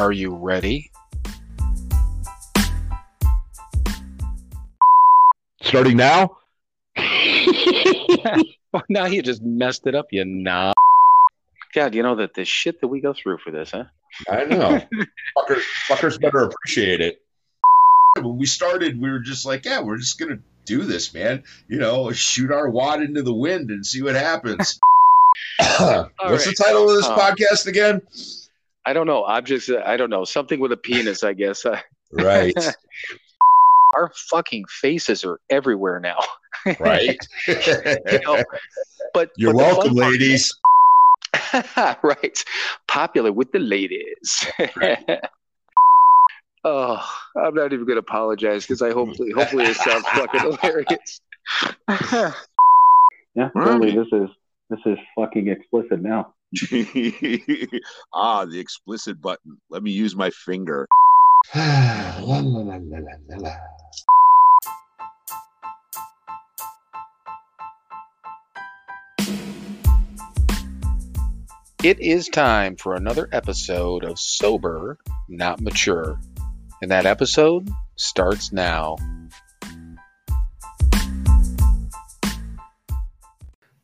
Are you ready? Starting now? Oh, now you just messed it up, you nah. God, you know that the shit that we go through for this, huh? I know. fuckers, fuckers better appreciate it. When we started, we were just like, yeah, we're just going to do this, man. You know, shoot our wad into the wind and see what happens. What's right. the title of this Um, podcast again? I don't know. Objects, uh, I don't know. Something with a penis, I guess. Uh, Right, our fucking faces are everywhere now. right. You know, but You're but welcome, fun part- ladies. right. Popular with the ladies. oh, I'm not even going to apologize because I hopefully, hopefully it sounds fucking hilarious. Yeah, All totally. right. This is this is fucking explicit now. ah, the explicit button. Let me use my finger. La, la, la, la, la, la, la. It is time for another episode of Sober, Not Mature. And that episode starts now.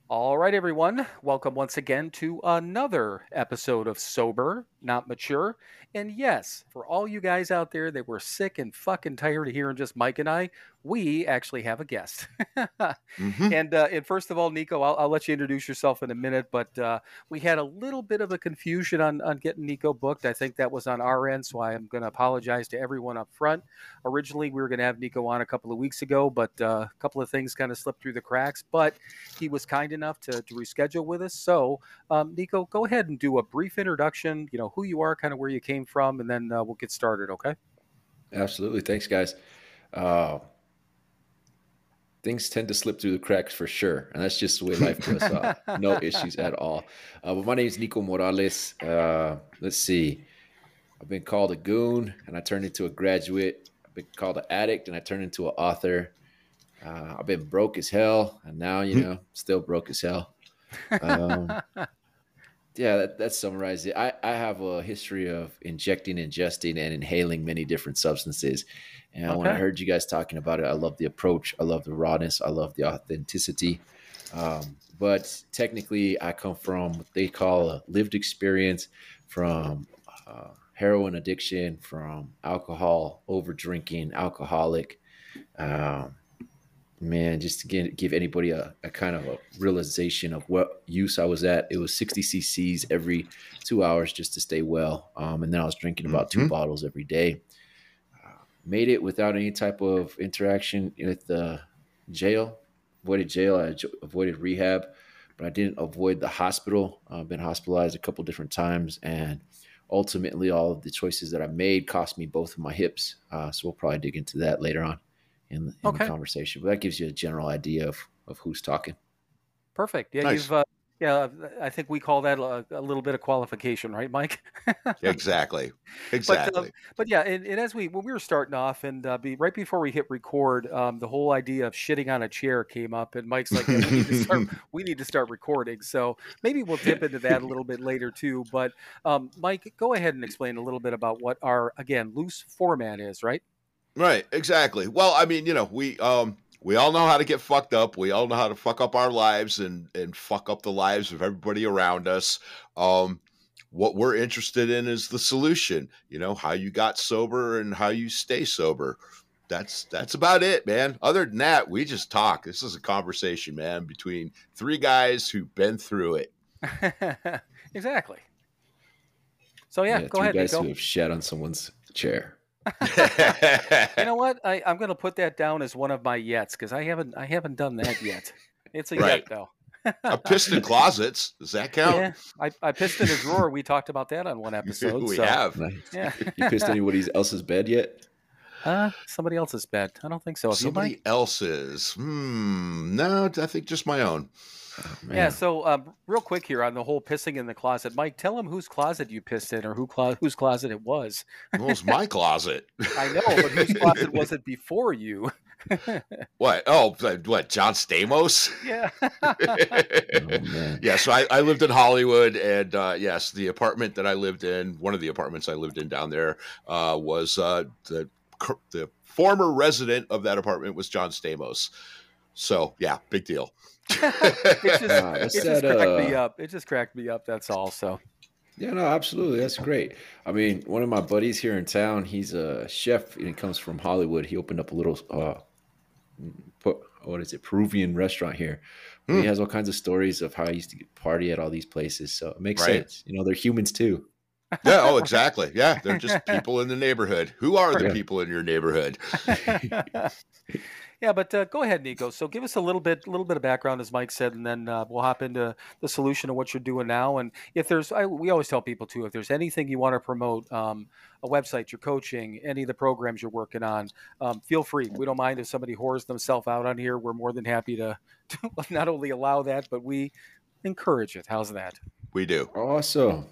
All right, everyone. Welcome once again to another episode of Sober, Not Mature. And yes, for all you guys out there that were sick and fucking tired of hearing just Mike and I, we actually have a guest. Mhm. and uh, and first of all, Nico, I'll, I'll let you introduce yourself in a minute, but uh, we had a little bit of a confusion on, on getting Nico booked. I think that was on our end, so I'm going to apologize to everyone up front. Originally, we were going to have Nico on a couple of weeks ago, but uh, a couple of things kind of slipped through the cracks. But he was kind enough to, to reschedule with us. So, um, Nico, go ahead and do a brief introduction. You know who you are, kind of where you came from, and then uh, we'll get started. Okay? Absolutely. Thanks, guys. Uh, things tend to slip through the cracks for sure. And that's just the way life goes. Uh, no issues at all. Uh, but my name is Nico Morales. Uh, let's see. I've been called a goon and I turned into a graduate. I've been called an addict and I turned into an author. Uh, I've been broke as hell and now, you know, still broke as hell. Um, yeah, that, that summarizes it. I, I have a history of injecting, ingesting, and inhaling many different substances. And when I heard you guys talking about it, I love the approach. I love the rawness. I love the authenticity. Um, but technically, I come from what they call a lived experience from uh, heroin addiction, from alcohol, over drinking, alcoholic. Um, man, just to give, give anybody a, a kind of a realization of what use I was at. It was 60 cc's every two hours just to stay well. Um, and then I was drinking about two Mhm. bottles every day. Uh, made it without any type of interaction with the jail. Avoided jail. I avoided rehab, but I didn't avoid the hospital. I've been hospitalized a couple different times, and ultimately, all of the choices that I made cost me both of my hips. Uh, so we'll probably dig into that later on in, the- in Okay. the conversation. But that gives you a general idea of of who's talking. Perfect. Yeah, Nice. you've. Uh, yeah, I think we call that a, a little bit of qualification, right, Mike? exactly. But, um, Exactly. but yeah, and, and as we when we were starting off, and uh, be right before we hit record, um, the whole idea of shitting on a chair came up, and Mike's like, "Yeah, we, need to start, "We need to start recording." So maybe we'll dip into that a little bit later too. But um, Mike, go ahead and explain a little bit about what our again loose format is, right? Right, exactly. Well, I mean, you know, we um we all know how to get fucked up. We all know how to fuck up our lives and and fuck up the lives of everybody around us. Um what we're interested in is the solution, you know, how you got sober and how you stay sober. That's that's about it, man. Other than that, we just talk. This is a conversation, man, between three guys who've been through it. exactly. So yeah, go three ahead, guys Nico. who have shat on someone's chair. You know what? I, I'm going to put that down as one of my yets because I haven't I haven't done that yet. It's a Right. yet though. a pissed in closets. Does that count? Yeah, I, I pissed in a drawer. We talked about that on one episode. we so, have. Yeah. you pissed anybody else's bed yet? Uh, somebody else's bed. I don't think so. Have Somebody else's. Hmm. No, I think just my own. Oh, Yeah. So, um, real quick here on the whole pissing in the closet, Mike, tell him whose closet you pissed in or who clo- whose closet it was. Well, it's my closet. I know, but whose closet was it before you? What? Oh, what? John Stamos? yeah. Oh, man. yeah, so I, I lived in Hollywood, and uh, yes, the apartment that I lived in, one of the apartments I lived in down there, uh, was uh, the the former resident of that apartment was John Stamos. So yeah, big deal. it just, Nah, it just that, cracked me uh, up. It just cracked me up. That's all. So Yeah, no, absolutely. That's great. I mean, one of my buddies here in town, he's a chef and he comes from Hollywood. He opened up a little, uh, what is it, Peruvian restaurant here. Hmm. He has all kinds of stories of how he used to party at all these places. So it makes Right. sense. You know, they're humans too. yeah, oh, exactly. Yeah, they're just people in the neighborhood. Who are the Yeah. people in your neighborhood? yeah, but uh, go ahead, Nico. So give us a little bit, little bit of background, as Mike said, and then uh, we'll hop into the solution of what you're doing now. And if there's, I, we always tell people too, if there's anything you want to promote, um, a website, you're coaching, any of the programs you're working on, um, feel free. We don't mind if somebody whores themselves out on here. We're more than happy to, to not only allow that, but we encourage it. How's that? We do. Awesome.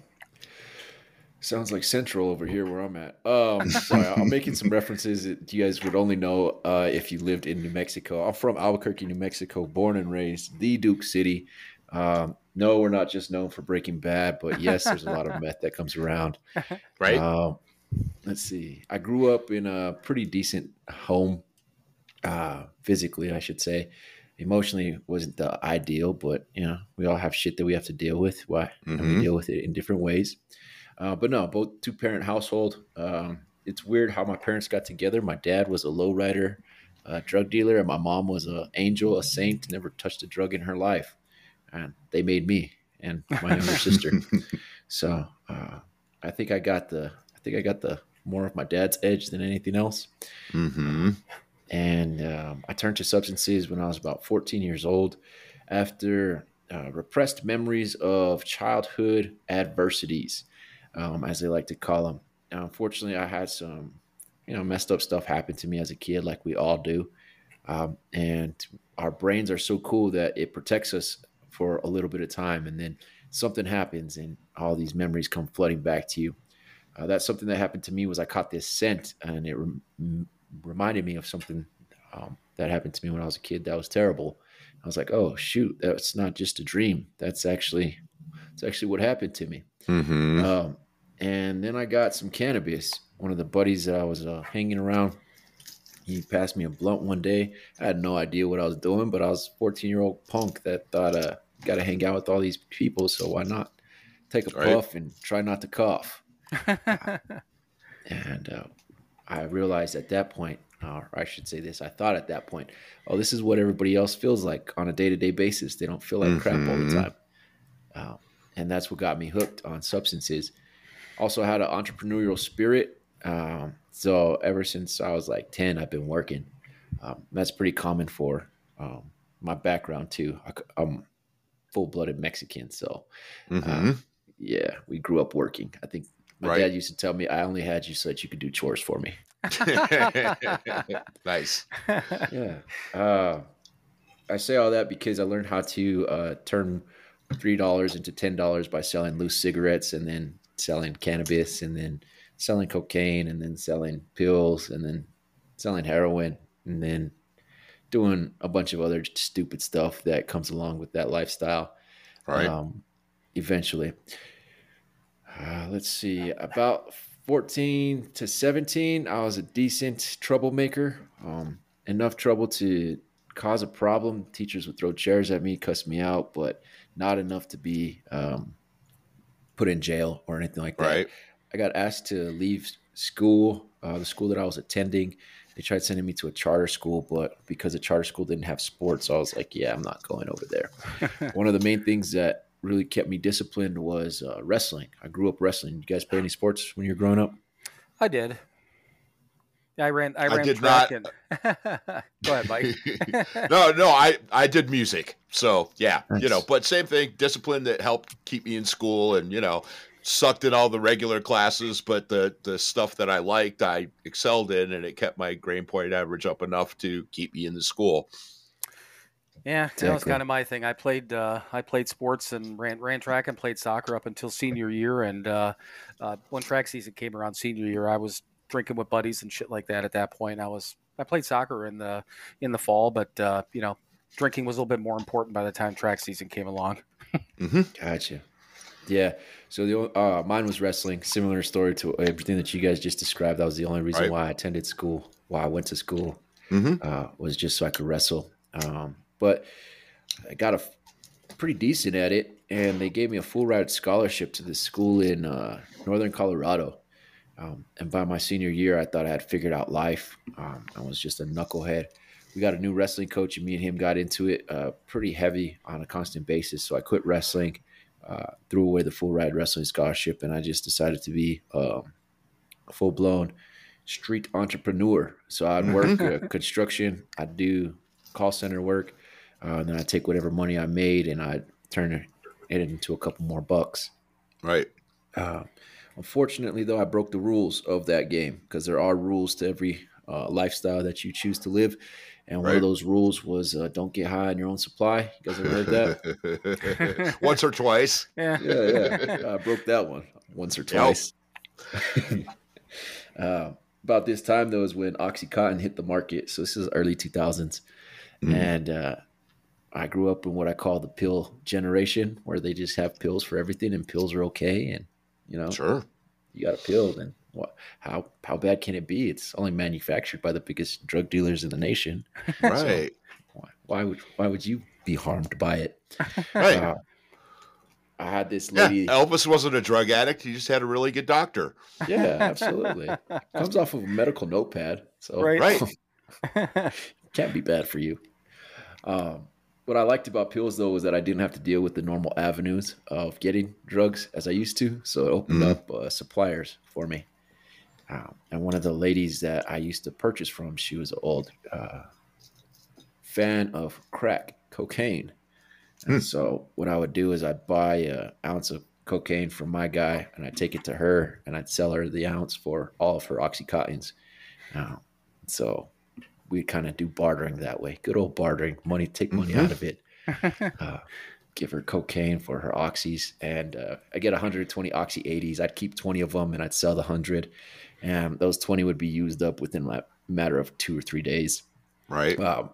Sounds like Central over here where I'm at. Um, sorry, I'm making some references that you guys would only know uh, if you lived in New Mexico. I'm from Albuquerque, New Mexico, born and raised, the Duke City. Um, no, we're not just known for Breaking Bad, but yes, there's a lot of meth that comes around. Right? Um, let's see. I grew up in a pretty decent home, uh, physically, I should say. Emotionally wasn't the ideal, but you know, we all have shit that we have to deal with. Why? And we deal with it in different ways. Uh, but no, both two parent household. Um, it's weird how my parents got together. My dad was a lowrider, uh, drug dealer, and my mom was an angel, a saint, never touched a drug in her life. And they made me and my younger sister. So uh, I think I got the I think I got the more of my dad's edge than anything else. hmm And um, I turned to substances when I was about 14 years old after uh, repressed memories of childhood adversities, um, as they like to call them. unfortunately, I had some, you know, messed up stuff happen to me as a kid, like we all do. Um, and our brains are so cool that it protects us for a little bit of time. And then something happens and all these memories come flooding back to you. Uh, that's something that happened to me was I caught this scent and it rem- reminded me of something um, that happened to me when I was a kid that was terrible. I was like, oh shoot, that's not just a dream. That's actually that's actually what happened to me. hmm Um, and then I got some cannabis. One of the buddies that I was uh, hanging around, he passed me a blunt one day. I had no idea what I was doing, but I was a 14 year old punk that thought, uh, got to hang out with all these people, so why not take a Right. puff and try not to cough? And uh, I realized at that point, or I should say this, I thought at that point, oh, this is what everybody else feels like on a day to day basis. They don't feel like crap all the Mhm. time. Um, and that's what got me hooked on substances. Also had an entrepreneurial spirit. Um, so ever since I was like 10, I've been working. Um, that's pretty common for um, my background too. I, am full blooded Mexican. So hmm yeah, we grew up working. I think my Right. dad used to tell me, I only had you so that you could do chores for me. nice. yeah. Uh, I say all that because I learned how to uh, turn three dollars into ten dollars by selling loose cigarettes and then selling cannabis and then selling cocaine and then selling pills and then selling heroin and then doing a bunch of other stupid stuff that comes along with that lifestyle. Right. Um, eventually. Uh, let's see. About 14 to 17, I was a decent troublemaker. Um, enough trouble to cause a problem. Teachers would throw chairs at me, cuss me out, but not enough to be um, put in jail or anything like that. Right. I got asked to leave school, uh, the school that I was attending. They tried sending me to a charter school, but because the charter school didn't have sports, I was like, yeah, I'm not going over there. One of the main things that really kept me disciplined was uh, wrestling. I grew up wrestling. You guys play any sports when you were growing up? I did. Yeah, I ran. I I ran did track not. and. Go ahead, Mike. no, no, I I did music. So yeah, you know, but same thing, discipline that helped keep me in school and, you know, sucked in all the regular classes, but the the stuff that I liked, I excelled in and it kept my grade point average up enough to keep me in the school. Yeah, that was kind of my thing. I played uh, I played sports and ran ran track and played soccer up until senior year. And uh, uh, when track season came around senior year, I was drinking with buddies and shit like that. At that point, I was I played soccer in the in the fall, but uh, you know, drinking was a little bit more important by the time track season came along. mm-hmm. Gotcha. Yeah. So the uh, mine was wrestling. Similar story to everything that you guys just described. That was the only reason Right. why I attended school, why I went to school, hmm uh, was just so I could wrestle. Um, but I got a pretty decent at it, and they gave me a full ride scholarship to this school in uh, northern Colorado. Um, and by my senior year, I thought I had figured out life. Um, I was just a knucklehead. We got a new wrestling coach, and me and him got into it uh, pretty heavy on a constant basis. So I quit wrestling, uh, threw away the full ride wrestling scholarship, and I just decided to be um, a full blown street entrepreneur. So I'd work uh, construction, I'd do call center work, uh, and then I'd take whatever money I made and I'd turn it into a couple more bucks. Right. Unfortunately, though, I broke the rules of that game because there are rules to every uh, lifestyle that you choose to live. And one of those rules was uh, don't get high on your own supply. You guys ever heard that? Once or twice. Yeah. yeah, yeah. I broke that one once or twice. uh, about this time, though, is when OxyContin hit the market. So this is early 2000s. Mhm. And uh, I grew up in what I call the pill generation, where they just have pills for everything and pills are okay. And, you know, Sure. you got a pill, then what? How, how bad can it be? It's only manufactured by the biggest drug dealers in the nation. Right. Why, why would why would you be harmed by it? Right. Uh, I had this Yeah. lady. Elvis wasn't a drug addict. He just had a really good doctor. Yeah, absolutely. Comes off of a medical notepad, so Right. Right. can't be bad for you. Um, what I liked about pills though was that I didn't have to deal with the normal avenues of getting drugs as I used to, so it opened Mhm. up uh, suppliers for me. Um, and one of the ladies that I used to purchase from, she was an old uh, fan of crack cocaine. And Hmm. so what I would do is I'd buy an ounce of cocaine from my guy and I'd take it to her and I'd sell her the ounce for all of her oxycontins. Uh, so we'd kind of do bartering that way. Good old bartering. Money, take money Mhm. out of it. Uh, give her cocaine for her oxys. And uh, I get 120 oxy 80s. I'd keep 20 of them and I'd sell the 100. And those 20 would be used up within a matter of two or three days. Right. Um,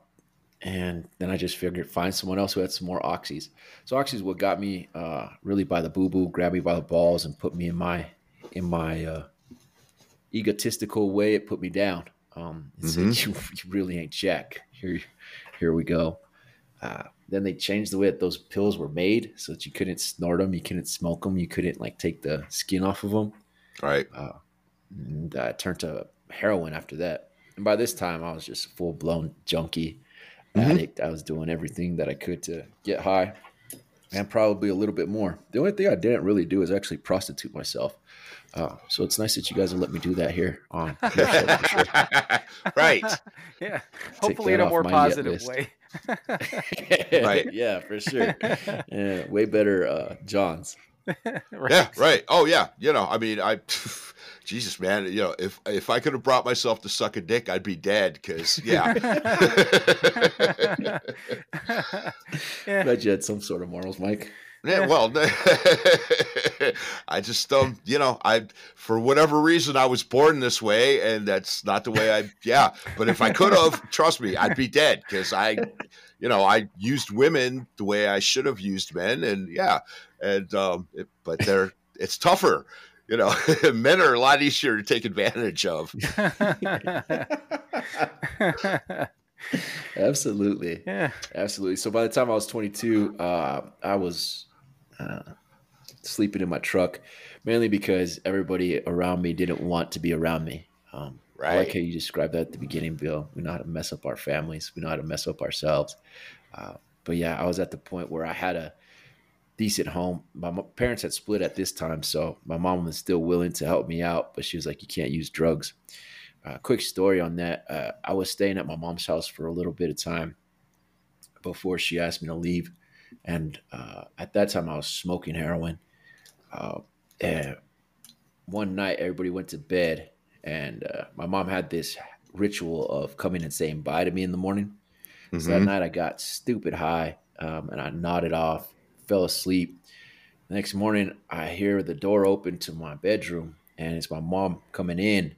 and then I just figured find someone else who had some more oxys. So oxys what got me uh, really by the boo boo, grabbed me by the balls, and put me in my in my uh, egotistical way. It put me down. Um, said, you, you really ain't Jack. Here, here we go. Uh, then they changed the way that those pills were made, so that you couldn't snort them, you couldn't smoke them, you couldn't like take the skin off of them Right. and I turned to heroin after that. And by this time, I was just full blown junkie Mhm. addict. I was doing everything that I could to get high, and probably a little bit more. The only thing I didn't really do is actually prostitute myself. Uh, so it's nice that you guys will let me do that here on your show for sure. right. yeah. Hopefully in a more positive way. Right. yeah, for sure. Yeah, way better, uh, Johns. Right. Yeah. Right. Oh yeah. You know. I mean, I. Jesus, man. You know, if if I could have brought myself to suck a dick, I'd be dead. Because yeah. yeah. Bet you had some sort of morals, Mike. Yeah, well, I just um, you know, I for whatever reason I was born this way, and that's not the way I. Yeah, but if I could have, trust me, I'd be dead because I, you know, I used women the way I should have used men, and yeah, and um, it, but they're it's tougher. You know, men are a lot easier to take advantage of. Absolutely. yeah. Absolutely. So by the time I was 22, uh, I was uh, sleeping in my truck, mainly because everybody around me didn't want to be around me. Um, I like how you described that at the beginning, Bill. We know how to mess up our families. We know how to mess up ourselves. Uh, but yeah, I was at the point where I had a decent home. My parents had split at this time, so my mom was still willing to help me out, but she was like, "You can't use drugs." Uh, quick story on that. Uh, I was staying at my mom's house for a little bit of time before she asked me to leave, and uh, at that time I was smoking heroin. Uh, and one night, everybody went to bed, and uh, my mom had this ritual of coming and saying bye to me in the morning. So that Mhm. night I got stupid high um, and I nodded off, fell asleep. The next morning I hear the door open to my bedroom and it's my mom coming in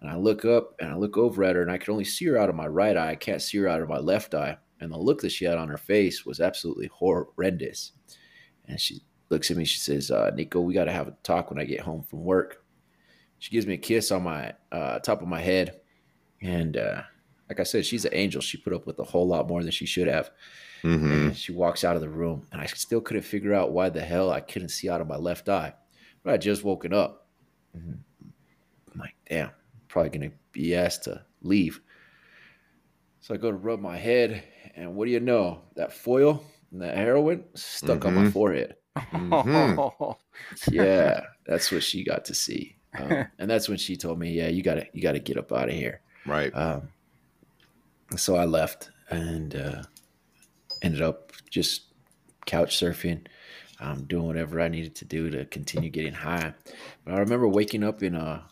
And I look up and I look over at her, and I can only see her out of my right eye. I can't see her out of my left eye. And the look that she had on her face was absolutely horrendous. And she looks at me. She says, uh, "Nico, we got to have a talk when I get home from work." She gives me a kiss on my uh, top of my head, and uh, like I said, she's an angel. She put up with a whole lot more than she should have. Mm-hmm. And she walks out of the room, and I still couldn't figure out why the hell I couldn't see out of my left eye. But I just woken up. I'm like, damn, probably gonna be asked to leave. So I go to rub my head, and what do you know? That foil and that heroin stuck on my Mhm. forehead. Mhm. Yeah, that's what she got to see, um, and that's when she told me, "Yeah, you gotta, you gotta get up out of here." Right. Um, so I left and uh, ended up just couch surfing, um, doing whatever I needed to do to continue getting high. But I remember waking up in a,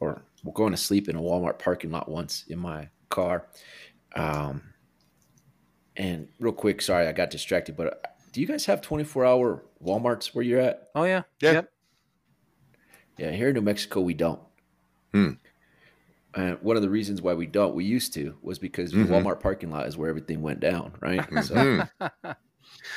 or going to sleep in a Walmart parking lot once in my car. Um, and real quick, sorry, I got distracted, but uh, do you guys have 24 hour Walmarts where you're at? Oh yeah. Yeah. Yep. Yeah, here in New Mexico, we don't. Hmm. And one of the reasons why we don't, we used to, was because Mhm. the Walmart parking lot is where everything went down, right? So, Mhm.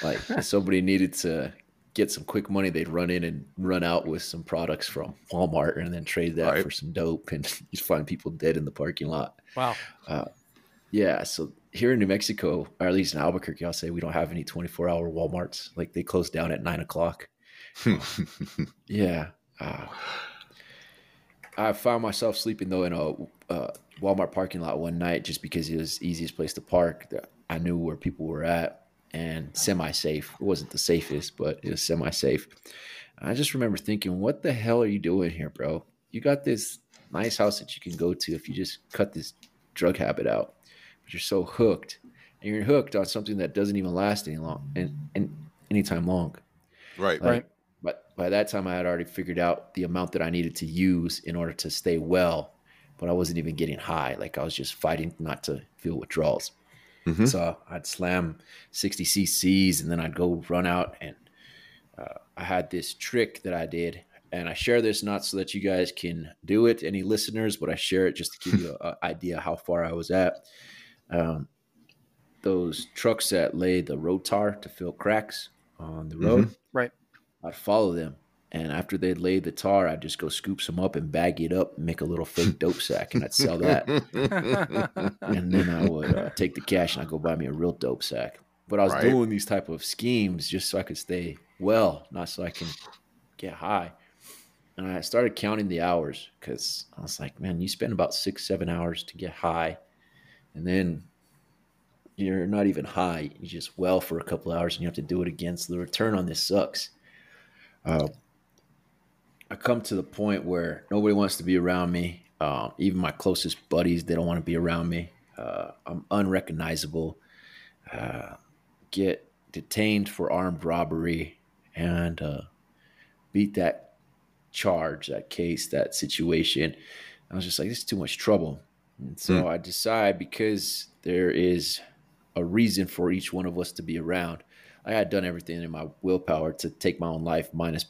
like, if somebody needed to get some quick money, they'd run in and run out with some products from Walmart and then trade that Right. for some dope, and you'd find people dead in the parking lot. Wow. Yeah, so here in New Mexico, or at least in Albuquerque, I'll say we don't have any 24 hour Walmarts. Like, they close down at nine o'clock. Yeah. Uh, I found myself sleeping though in a uh, Walmart parking lot one night just because it was the easiest place to park. I knew where people were at and semi safe. It wasn't the safest, but it was semi safe. I just remember thinking, what the hell are you doing here, bro? You got this nice house that you can go to if you just cut this drug habit out. But you're so hooked. And you're hooked on something that doesn't even last any long and, and anytime long. right. Like, But by that time, I had already figured out the amount that I needed to use in order to stay well. But I wasn't even getting high. Like I was just fighting not to feel withdrawals. Mhm. So I'd slam 60 cc's and then I'd go run out. And uh, I had this trick that I did. And I share this not so that you guys can do it, any listeners, but I share it just to give you an idea how far I was at. Um, those trucks that lay the road tar to fill cracks on the road. Right. I'd follow them. And after they'd laid the tar, I'd just go scoop some up and bag it up and make a little fake dope sack and I'd sell that. and then I would uh, take the cash and I'd go buy me a real dope sack. But I was Right. doing these type of schemes just so I could stay well, not so I can get high. And I started counting the hours because I was like, man, you spend about six, seven hours to get high. And then you're not even high. You just well for a couple hours and you have to do it again. So the return on this sucks. Uh, I come to the point where nobody wants to be around me. Um, even my closest buddies, they don't want to be around me. Uh, I'm unrecognizable. Uh, get detained for armed robbery and uh, beat that charge, that case, that situation. I was just like, this is too much trouble. And so I decide because there is a reason for each one of us to be around. I had done everything in my willpower to take my own life, minus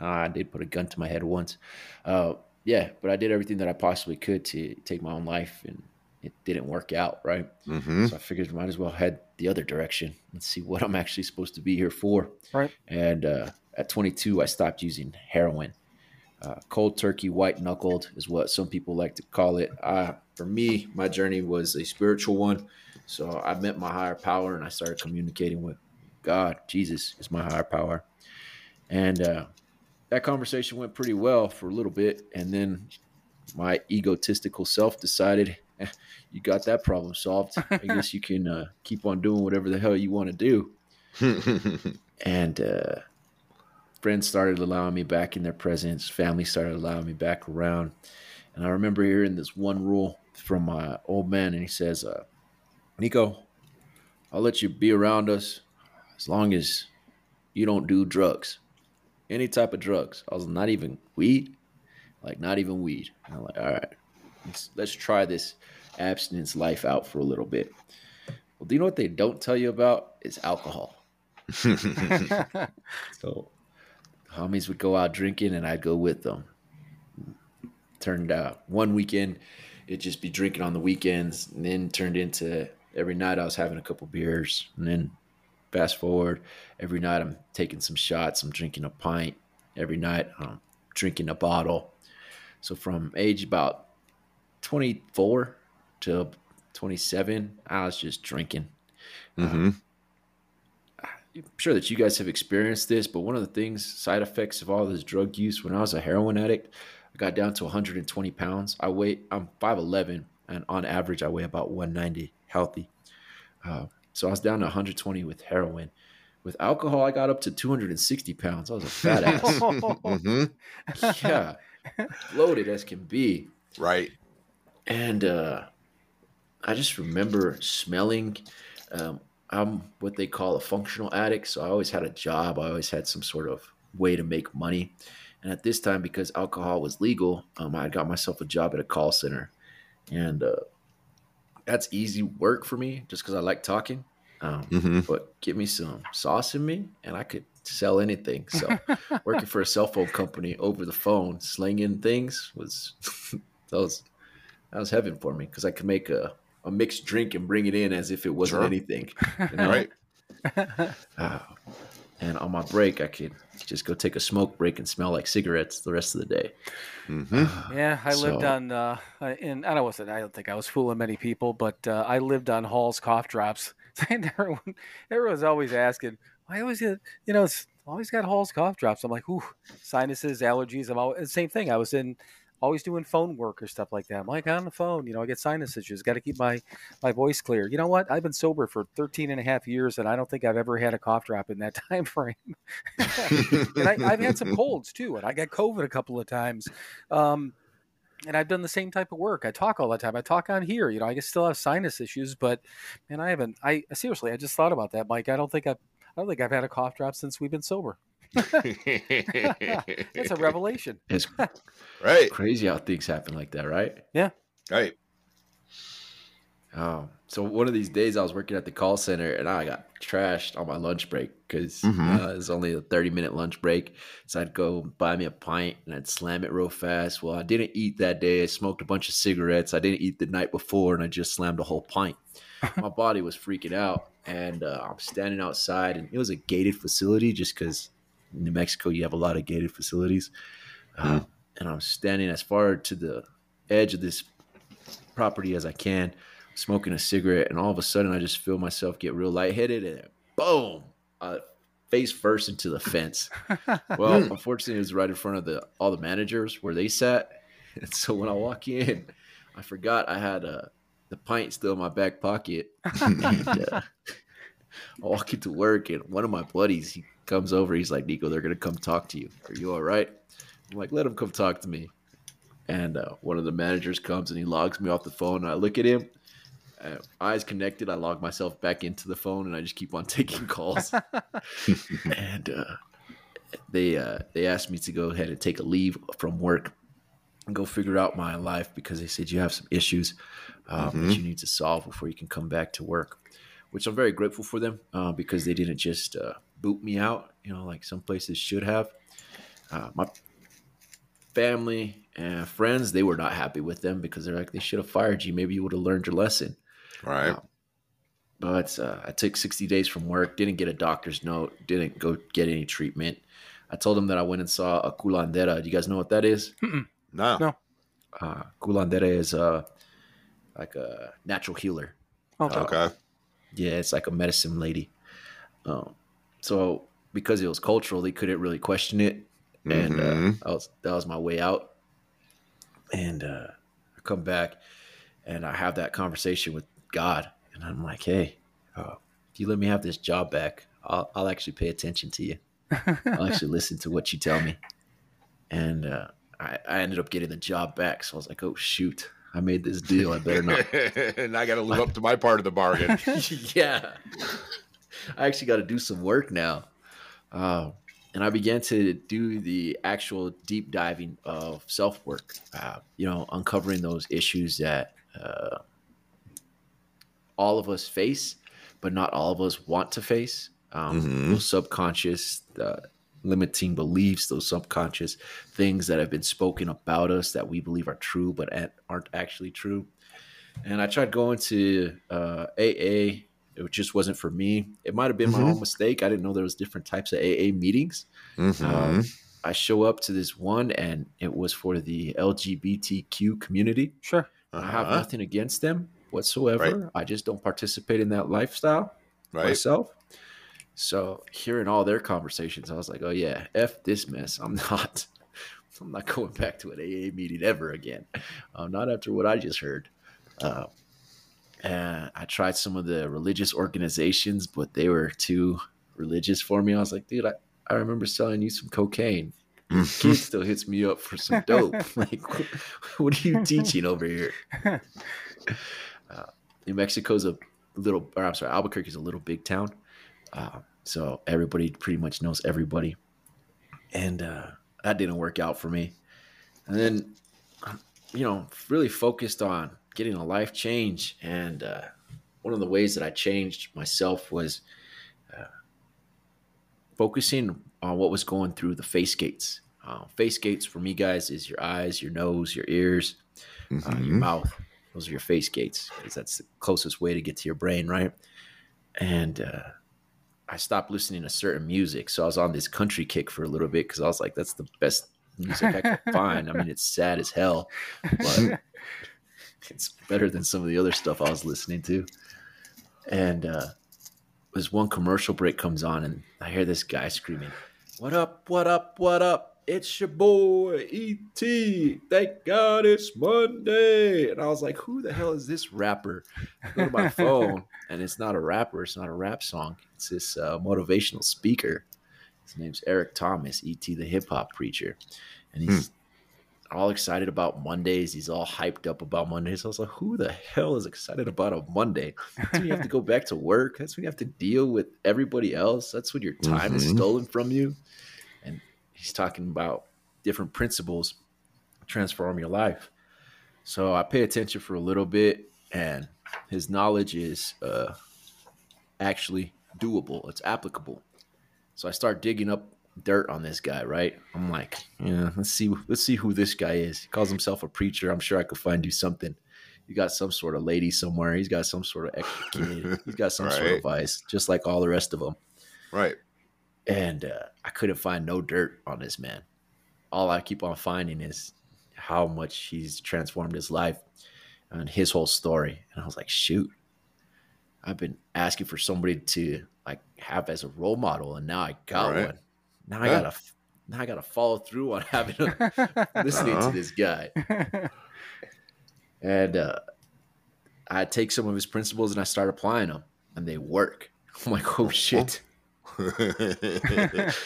uh, I did put a gun to my head once. Uh, yeah, but I did everything that I possibly could to take my own life, and it didn't work out, right? hmm So I figured I might as well head the other direction. Let's see what I'm actually supposed to be here for. Right. And uh, at 22, I stopped using heroin. Uh, cold turkey, white knuckled is what some people like to call it. Uh, for me, my journey was a spiritual one. So I met my higher power and I started communicating with God. Jesus is my higher power. And uh, that conversation went pretty well for a little bit. And then my egotistical self decided, "Eh, you got that problem solved. I guess you can uh, keep on doing whatever the hell you want to do and uh, friends started allowing me back in their presence. Family started allowing me back around. And I remember hearing this one rule from my old man, and he says, uh, "Nico, I'll let you be around us as long as you don't do drugs, any type of drugs. I was not even weed, like not even weed. And I'm like, all right, let's, let's try this abstinence life out for a little bit. Well, do you know what they don't tell you about? Is alcohol. So homies would go out drinking and I'd go with them. turned out one weekend it'd just be drinking on the weekends, and then turned into every night I was having a couple beers, and then fast forward every night I'm taking some shots, I'm drinking a pint every night, I'm drinking a bottle. So from age about 24 to 27, I was just drinking. Mm-hmm. I'm sure that you guys have experienced this, but one of the things, side effects of all this drug use, when I was a heroin addict, I got down to 120 pounds. I weigh, I'm 5'11, and on average, I weigh about 190 healthy. Uh, so I was down to 120 with heroin. With alcohol, I got up to 260 pounds. I was a fat ass. hmm yeah, loaded as can be. Right. And uh, I just remember smelling. Um, I'm what they call a functional addict. So I always had a job. I always had some sort of way to make money. And at this time, because alcohol was legal, um, I got myself a job at a call center. And uh, that's easy work for me just because I like talking. Um, hmm but give me some sauce in me and I could sell anything. So working for a cell phone company over the phone, slinging things was that was that was heaven for me because I could make a, a mixed drink and bring it in as if it wasn't Sure. anything. You know? Right. Uh, and on my break, I could just go take a smoke break and smell like cigarettes the rest of the day. hmm Yeah, I lived on uh, uh, in. I wasn't. I don't think I was fooling many people, but uh, I lived on Halls cough drops. And everyone, everyone's always asking, "Why always get you know it's always got Halls cough drops?" I'm like, "Ooh, sinuses, allergies." I'm always same thing. I was in always doing phone work or stuff like that. I'm like on the phone, you know, I get sinus issues. Got to keep my my voice clear. You know what? I've been sober for 13 and a half years, and I don't think I've ever had a cough drop in that time frame. and I, I've had some colds too, and I got COVID a couple of times. Um, and I've done the same type of work. I talk all the time. I talk on here. You know, I still have sinus issues, but man, I haven't. I seriously, I just thought about that, Mike. I don't think I've. I don't think I've had a cough drop since we've been sober. It's a revelation. It's right. crazy how things happen like that, right? Yeah. Right. Um, so one of these days I was working at the call center and I got trashed on my lunch break because Mhm. uh, it was only a 30 minute lunch break. So I'd go buy me a pint and I'd slam it real fast. Well, I didn't eat that day. I smoked a bunch of cigarettes. I didn't eat the night before and I just slammed a whole pint. my body was freaking out and uh, I'm standing outside and it was a gated facility just because in New Mexico you have a lot of gated facilities. Uh, and I'm standing as far to the edge of this property as I can smoking a cigarette, and all of a sudden I just feel myself get real lightheaded, and boom, uh, face first into the fence. Well, unfortunately, it was right in front of the all the managers where they sat, and so when I walk in, I forgot I had uh, the pint still in my back pocket. and, uh, I walk into work, and one of my buddies he comes over. He's like, "Nico, they're gonna come talk to you. Are you all right?" I'm like, "Let them come talk to me." And uh, one of the managers comes and he logs me off the phone. And I look at him, uh, eyes connected. I log myself back into the phone, and I just keep on taking calls. and uh, they uh, they asked me to go ahead and take a leave from work and go figure out my life because they said you have some issues um, that you need to solve before you can come back to work. Which I'm very grateful for them uh, because they didn't just uh, boot me out, you know, like some places should have. Uh, my family and friends, they were not happy with them because they're like, they should have fired you. Maybe you would have learned your lesson. Right. Wow. But uh, I took 60 days from work, didn't get a doctor's note, didn't go get any treatment. I told them that I went and saw a curandera. Do you guys know what that is? No. No. Uh, curandera is uh, like a natural healer. Okay. Okay. Yeah, it's like a medicine lady. Um, so because it was cultural, they couldn't really question it, and uh, Mhm. that was that was my way out. And uh, I come back, and I have that conversation with God, and I'm like, "Hey, uh, if you let me have this job back, I'll, I'll actually pay attention to you. I'll actually listen to what you tell me." And uh, I, I ended up getting the job back, so I was like, "Oh shoot, I made this deal. I better not and I got to live up to my part of the bargain. yeah. I actually got to do some work now. Uh, and I began to do the actual deep diving of self work, uh, you know, uncovering those issues that uh, all of us face, but not all of us want to face. Um, Mhm. Those subconscious, uh, limiting beliefs, those subconscious things that have been spoken about us that we believe are true but aren't actually true. And I tried going to uh, AA. It just wasn't for me. It might have been Mhm. my own mistake. I didn't know there was different types of AA meetings. Mhm. Um, I show up to this one, and it was for the LGBTQ community. Sure. I have Uh-huh. nothing against them whatsoever. I just don't participate in that lifestyle right. myself. So hearing all their conversations, I was like, "Oh yeah, f this mess. I'm not. I'm not going back to an AA meeting ever again. Uh, not after what I just heard." Uh, and I tried some of the religious organizations, but they were too religious for me. I was like, "Dude, I, I remember selling you some cocaine. Kid still hits me up for some dope. like, what, what are you teaching over here?" Uh, New Mexico's a little, or I'm sorry, Albuquerque's a little big town. Uh, so everybody pretty much knows everybody. And uh, that didn't work out for me. And then, you know, really focused on getting a life change. And uh, one of the ways that I changed myself was uh, focusing on what was going through the face gates. Uh, face gates for me, guys, is your eyes, your nose, your ears, uh, your Mhm. mouth. Those are your face gates because that's the closest way to get to your brain, right? And uh, I stopped listening to certain music, so I was on this country kick for a little bit because I was like, "That's the best music I could find." I mean, it's sad as hell, but it's better than some of the other stuff I was listening to. And uh, this one commercial break comes on, and I hear this guy screaming, "What up? What up? What up? It's your boy E.T. Thank God it's Monday." And I was like, "Who the hell is this rapper?" I go to my phone, and it's not a rapper. It's not a rap song. It's this uh, motivational speaker. His name's Eric Thomas, E.T. the hip hop preacher, and he's all excited about Mondays. He's all hyped up about Mondays. I was like, who the hell is excited about a Monday? That's when you have to go back to work. That's when you have to deal with everybody else. That's when your time is Mhm. stolen from you. And he's talking about different principles transform your life. So I pay attention for a little bit, and his knowledge is uh, actually doable. It's applicable. So I start digging up dirt on this guy, right? I'm like, yeah, let's see, let's see who this guy is. He calls himself a preacher. I'm sure I could find you something. You got some sort of lady somewhere. He's got some sort of extra kid. He's got some sort of vice, just like all the rest of them. Right. And uh, I couldn't find no dirt on this man. All I keep on finding is how much he's transformed his life and his whole story. And I was like, shoot, I've been asking for somebody to like have as a role model, and now I got Right. one. Now I Yeah. gotta, now I gotta follow through on having a, listening Uh-huh. to this guy. And uh, I take some of his principles and I start applying them, and they work. I'm like, oh shit.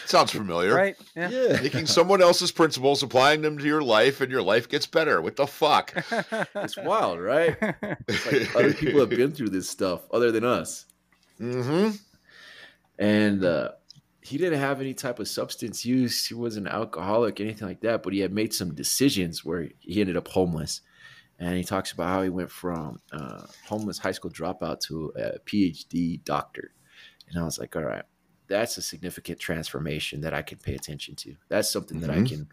Sounds familiar. right? Yeah. Yeah. Taking someone else's principles, applying them to your life, and your life gets better. What the fuck? It's wild, right? It's like other people have been through this stuff other than us. Mm-hmm. And uh, he didn't have any type of substance use. He wasn't an alcoholic, anything like that. But he had made some decisions where he ended up homeless. And he talks about how he went from uh, homeless high school dropout to a PhD doctor. And I was like, all right, that's a significant transformation that I can pay attention to. That's something that I Mhm. can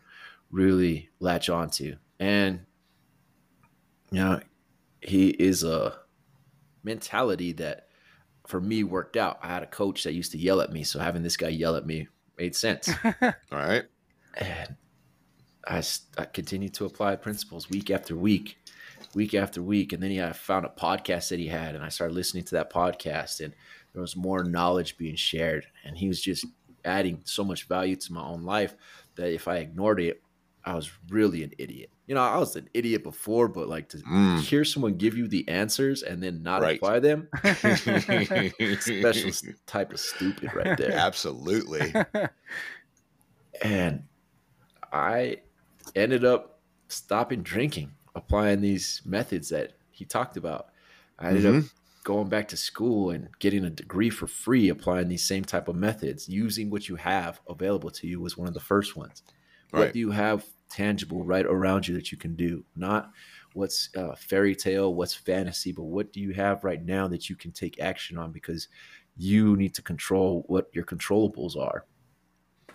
really latch on to. And, you know, he is a mentality that for me worked out. I had a coach that used to yell at me, so having this guy yell at me made sense. All right. and I, I continued to apply principles week after week, week after week. And then he, I found a podcast that he had, and I started listening to that podcast, and there was more knowledge being shared. And he was just adding so much value to my own life that if I ignored it, I was really an idiot. You know, I was an idiot before, but like to Mm. hear someone give you the answers and then not Right. apply them, special type of stupid right there. Absolutely. and I ended up stopping drinking, applying these methods that he talked about. I ended up going back to school and getting a degree for free, applying these same type of methods. Using what you have available to you was one of the first ones. What Right. do you have tangible right around you that you can do? Not what's uh, fairy tale, what's fantasy, but what do you have right now that you can take action on because you need to control what your controllables are.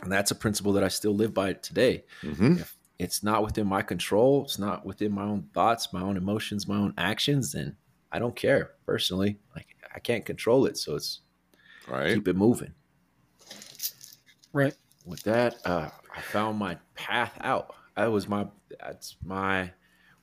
And that's a principle that I still live by today. Mhm. If it's not within my control, it's not within my own thoughts, my own emotions, my own actions, then I don't care personally. Like I can't control it. So it's Right. keep it moving. Right. With that, uh, I found my path out. That was my that's my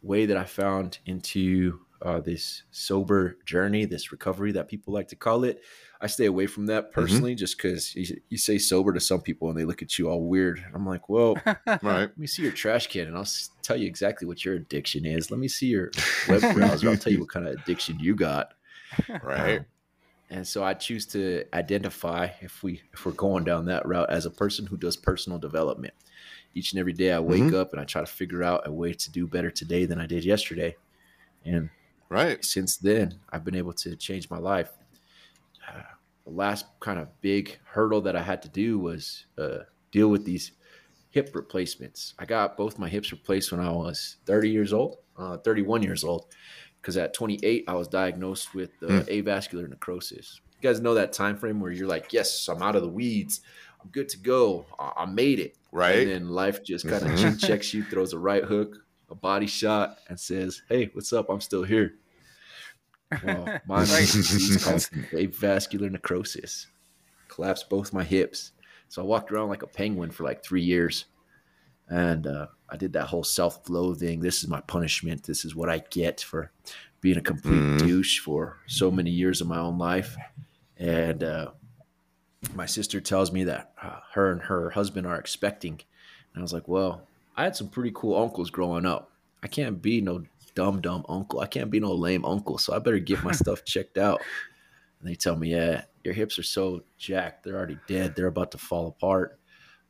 way that I found into uh, this sober journey, this recovery that people like to call it. I stay away from that personally, just because you, you say sober to some people and they look at you all weird. I'm like, well, Right. let me see your trash can and I'll tell you exactly what your addiction is. Let me see your web browser. I'll tell you what kind of addiction you got. Right. Um, and so I choose to identify if we if we're going down that route as a person who does personal development. Each and every day I wake up and I try to figure out a way to do better today than I did yesterday. And Right. since then, I've been able to change my life. Uh, the last kind of big hurdle that I had to do was uh, deal with these hip replacements. I got both my hips replaced when I was 30 years old, uh, 31 years old, because at 28 I was diagnosed with uh, Hmm. avascular necrosis. You guys know that time frame where you're like, "Yes, I'm out of the weeds. I'm good to go. I, I made it." Right. And then life just kind of Mhm. checks you, throws a right hook, a body shot, and says, "Hey, what's up? I'm still here." Well, mine was called avascular necrosis. Collapsed both my hips, so I walked around like a penguin for like three years, and uh, I did that whole self-loathing. This is my punishment. This is what I get for being a complete Mhm. douche for so many years of my own life. And uh, my sister tells me that uh, her and her husband are expecting. And I was like, well, I had some pretty cool uncles growing up. I can't be no dumb, dumb uncle. I can't be no lame uncle. So I better get my stuff checked out. And they tell me, yeah, your hips are so jacked. They're already dead. They're about to fall apart.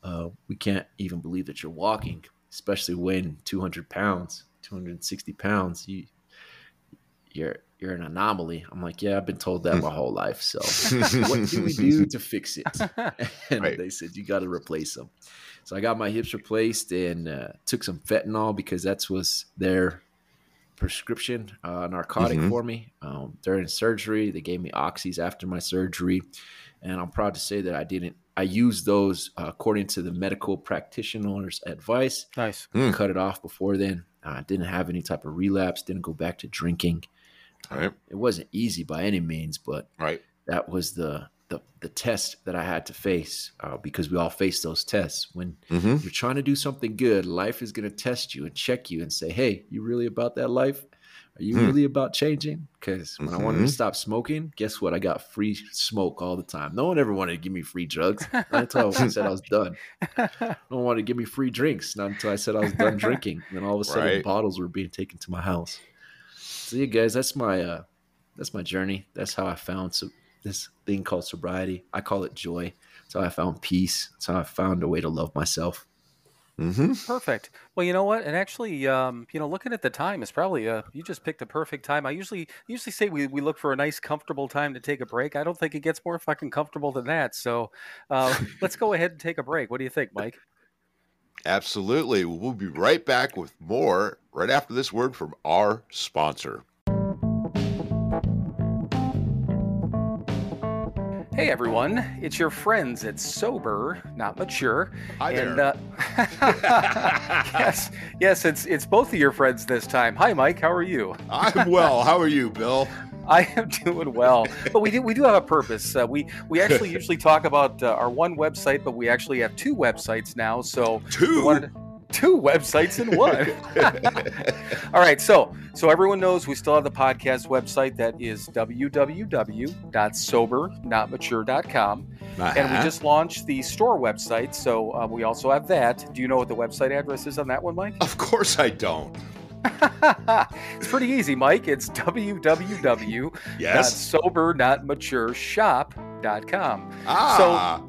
Uh, we can't even believe that you're walking, especially weighing 200 pounds, 260 pounds. You, you're you're an anomaly. I'm like, yeah, I've been told that my whole life. So what do we do to fix it? And Right. they said, you got to replace them. So I got my hips replaced and uh, took some fentanyl because that's was their prescription uh, narcotic Mhm. for me. Um, during surgery, they gave me oxys after my surgery. And I'm proud to say that I didn't, I used those uh, according to the medical practitioner's advice nice. Hmm. cut it off before then. I didn't have any type of relapse, didn't go back to drinking. Right. It wasn't easy by any means, but Right. that was the the, the test that I had to face uh, because we all face those tests. When hmm you're trying to do something good, life is going to test you and check you and say, "Hey, you really about that life? Are you Hmm. really about changing?" Because when I wanted to Mhm. stop smoking, guess what? I got free smoke all the time. No one ever wanted to give me free drugs. Not until I said I was done. No one wanted to give me free drinks. Not until I said I was done drinking. then all of a sudden, Right. bottles were being taken to my house. So yeah, guys, that's my uh, that's my journey. That's how I found so this thing called sobriety. I call it joy. That's how I found peace. That's how I found a way to love myself. Hmm Perfect. Well, you know what? And actually, um, you know, looking at the time is probably uh, you just picked a perfect time. I usually usually say we, we look for a nice, comfortable time to take a break. I don't think it gets more fucking comfortable than that. So uh, let's go ahead and take a break. What do you think, Mike? Absolutely. We'll be right back with more right after this word from our sponsor. Hey everyone, it's your friends at Sober, Not Mature. Hi and, there. Uh, yes, yes, it's it's both of your friends this time. Hi, Mike. How are you? I'm well. How are you, Bill? I am doing well, but we do we do have a purpose. Uh, we we actually usually talk about uh, our one website, but we actually have two websites now. So Two. Two websites in one. All right, so so everyone knows we still have the podcast website that is www.sobernotmature.com, and we Uh-huh. just launched the store website. So uh, we also have that. Do you know what the website address is on that one, Mike? Of course I don't. it's pretty easy, Mike. It's www. Yes. sober not Ah.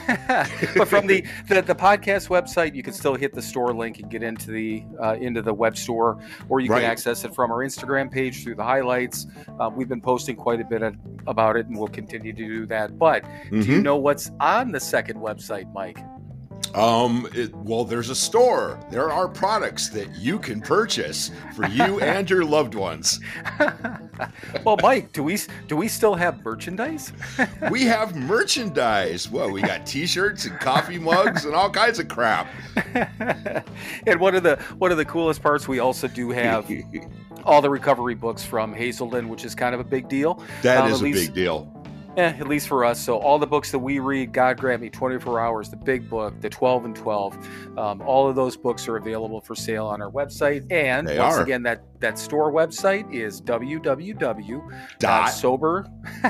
but from the, the the podcast website you can still hit the store link and get into the uh, into the web store or you Right. can access it from our instagram page through the highlights uh, we've been posting quite a bit of, about it and we'll continue to do that but do you Mhm. know what's on the second website mike Um, it, well, there's a store. There are products that you can purchase for you and your loved ones. well, Mike, do we do we still have merchandise? we have merchandise. Well, we got T-shirts and coffee mugs and all kinds of crap. and one of the one of the coolest parts, we also do have all the recovery books from Hazelden, which is kind of a big deal. That Um, is a least- big deal. Eh, at least for us. So all the books that we read, God grant me 24 hours, the big book, the 12 and 12, um, all of those books are available for sale on our website. And They once are. again, that that store website is www. Dot. sober.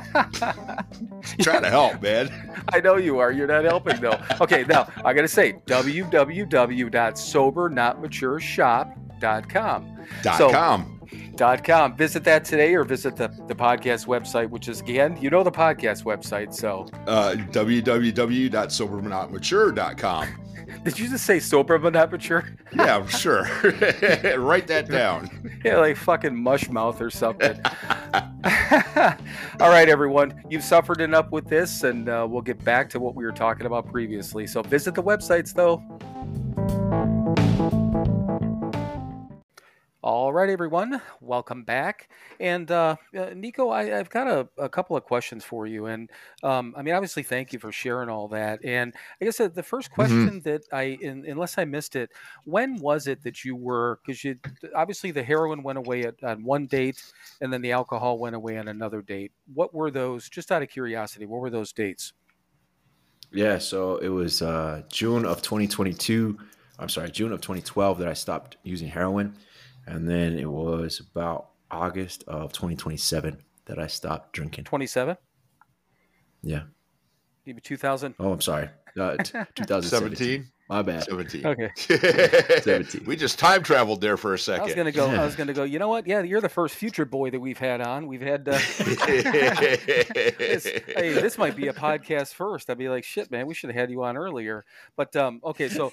Try to help, man. I know you are. You're not helping though. Okay, now I gotta say www.sobernotmatureshop.com. Dot So- com. Dot com. Visit that today or visit the, the podcast website, which is again, you know the podcast website. So Uh, www.sobermanotmature.com. did you just say sober but not mature? Yeah, sure. Write that down. Yeah, like fucking mush mouth or something. All right, everyone. You've suffered enough with this, and uh, we'll get back to what we were talking about previously. So visit the websites, though. All right, everyone. Welcome back. And uh, uh, Nico, I, I've got a, a couple of questions for you. And um, I mean, obviously, thank you for sharing all that. And I guess uh, the first question that I, in, unless I missed it, when was it that you were because you obviously the heroin went away at, on one date and then the alcohol went away on another date what were those just out of curiosity what were those dates Yeah, so it was uh, June of 2022. I'm sorry, June of 2012 that I stopped using heroin, and then it was about August of 2027 that I stopped drinking. 27 Yeah. maybe 2000 Oh, I'm sorry. Uh, t- 2017. My bad. 17. okay 17. we just time traveled there for a i was second. gonna go i was gonna go you know what yeah you're the first future boy that we've had on we've had uh, this, hey this might be a podcast first i'd be like shit man we should have had you on earlier but um okay so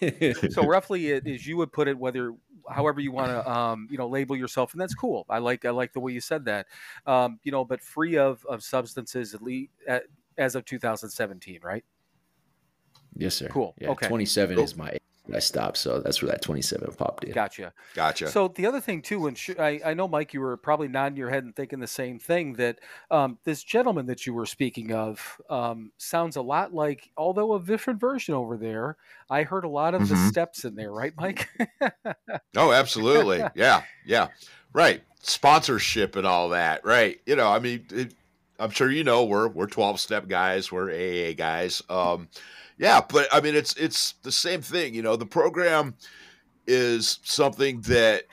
so roughly it is you would put it whether however you want to um, you know label yourself and that's cool i like i like the way you said that um, you know but free of of substances at least at, as of 2017 right yes, sir. Cool. Yeah, Okay. 27 Cool. is my age. I stopped, so that's where that 27 popped in. gotcha Gotcha. So the other thing too, and sh- I, I know Mike, you were probably nodding your head and thinking the same thing that um, this gentleman that you were speaking of um, sounds a lot like, although a different version over there. I heard a lot of the Mhm. steps in there, right, Mike? Oh, absolutely. yeah, yeah. Right. Sponsorship and all that. Right. You know, I mean, it, I'm sure you know we're we're 12 step guys, we're AA guys. Um, yeah, but I mean, it's it's the same thing. You know, the program is something that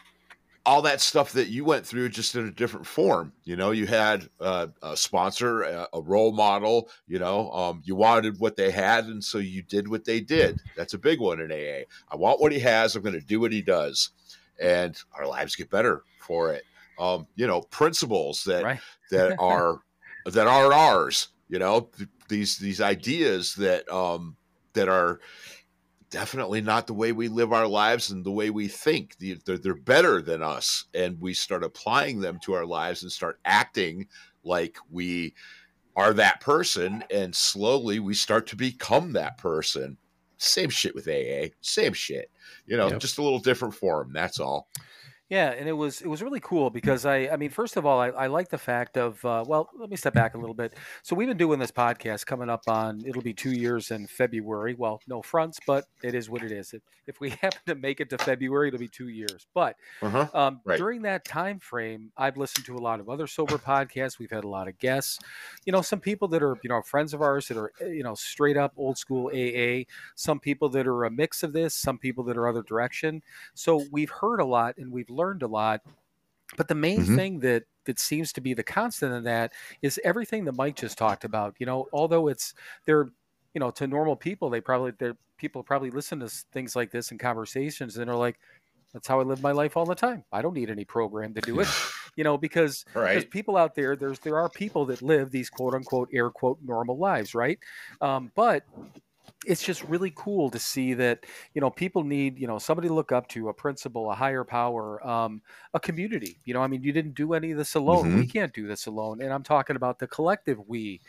all that stuff that you went through just in a different form. You know, you had uh, a sponsor, a, a role model. You know, um, you wanted what they had, and so you did what they did. That's a big one in AA. I want what he has. I'm going to do what he does, and our lives get better for it. Um, you know, principles that right. that are that are ours. You know, these these ideas that um, that are definitely not the way we live our lives and the way we think. They're, they're better than us, and we start applying them to our lives and start acting like we are that person, and slowly we start to become that person. Same shit with AA. Same shit. You know, Yep. just a little different form. That's all. Yeah, and it was it was really cool because I I mean first of all I, I like the fact of uh, well let me step back a little bit. So we've been doing this podcast coming up on it'll be two years in February. Well no fronts but it is what it is. If, if we happen to make it to February it'll be two years. But Uh-huh. um, Right. during that time frame I've listened to a lot of other sober podcasts. We've had a lot of guests. You know some people that are you know friends of ours that are eh, you know straight up old school AA some people that are a mix of this some people that are other direction. So we've heard a lot and we've learned a lot. But the main Mhm. thing that that seems to be the constant in that is everything that Mike just talked about. You know, although it's they're you know to normal people, they probably they're people probably listen to things like this in conversations and are like, "That's how I live my life all the time. I don't need any program to do it." You know, because there's Right. people out there. There's there are people that live these quote unquote air quote normal lives, right? Um, but it's just really cool to see that you know people need you know somebody to look up to a principal a higher power um, a community you know i mean you didn't do any of this alone. We can't do this alone and i'm talking about the collective we.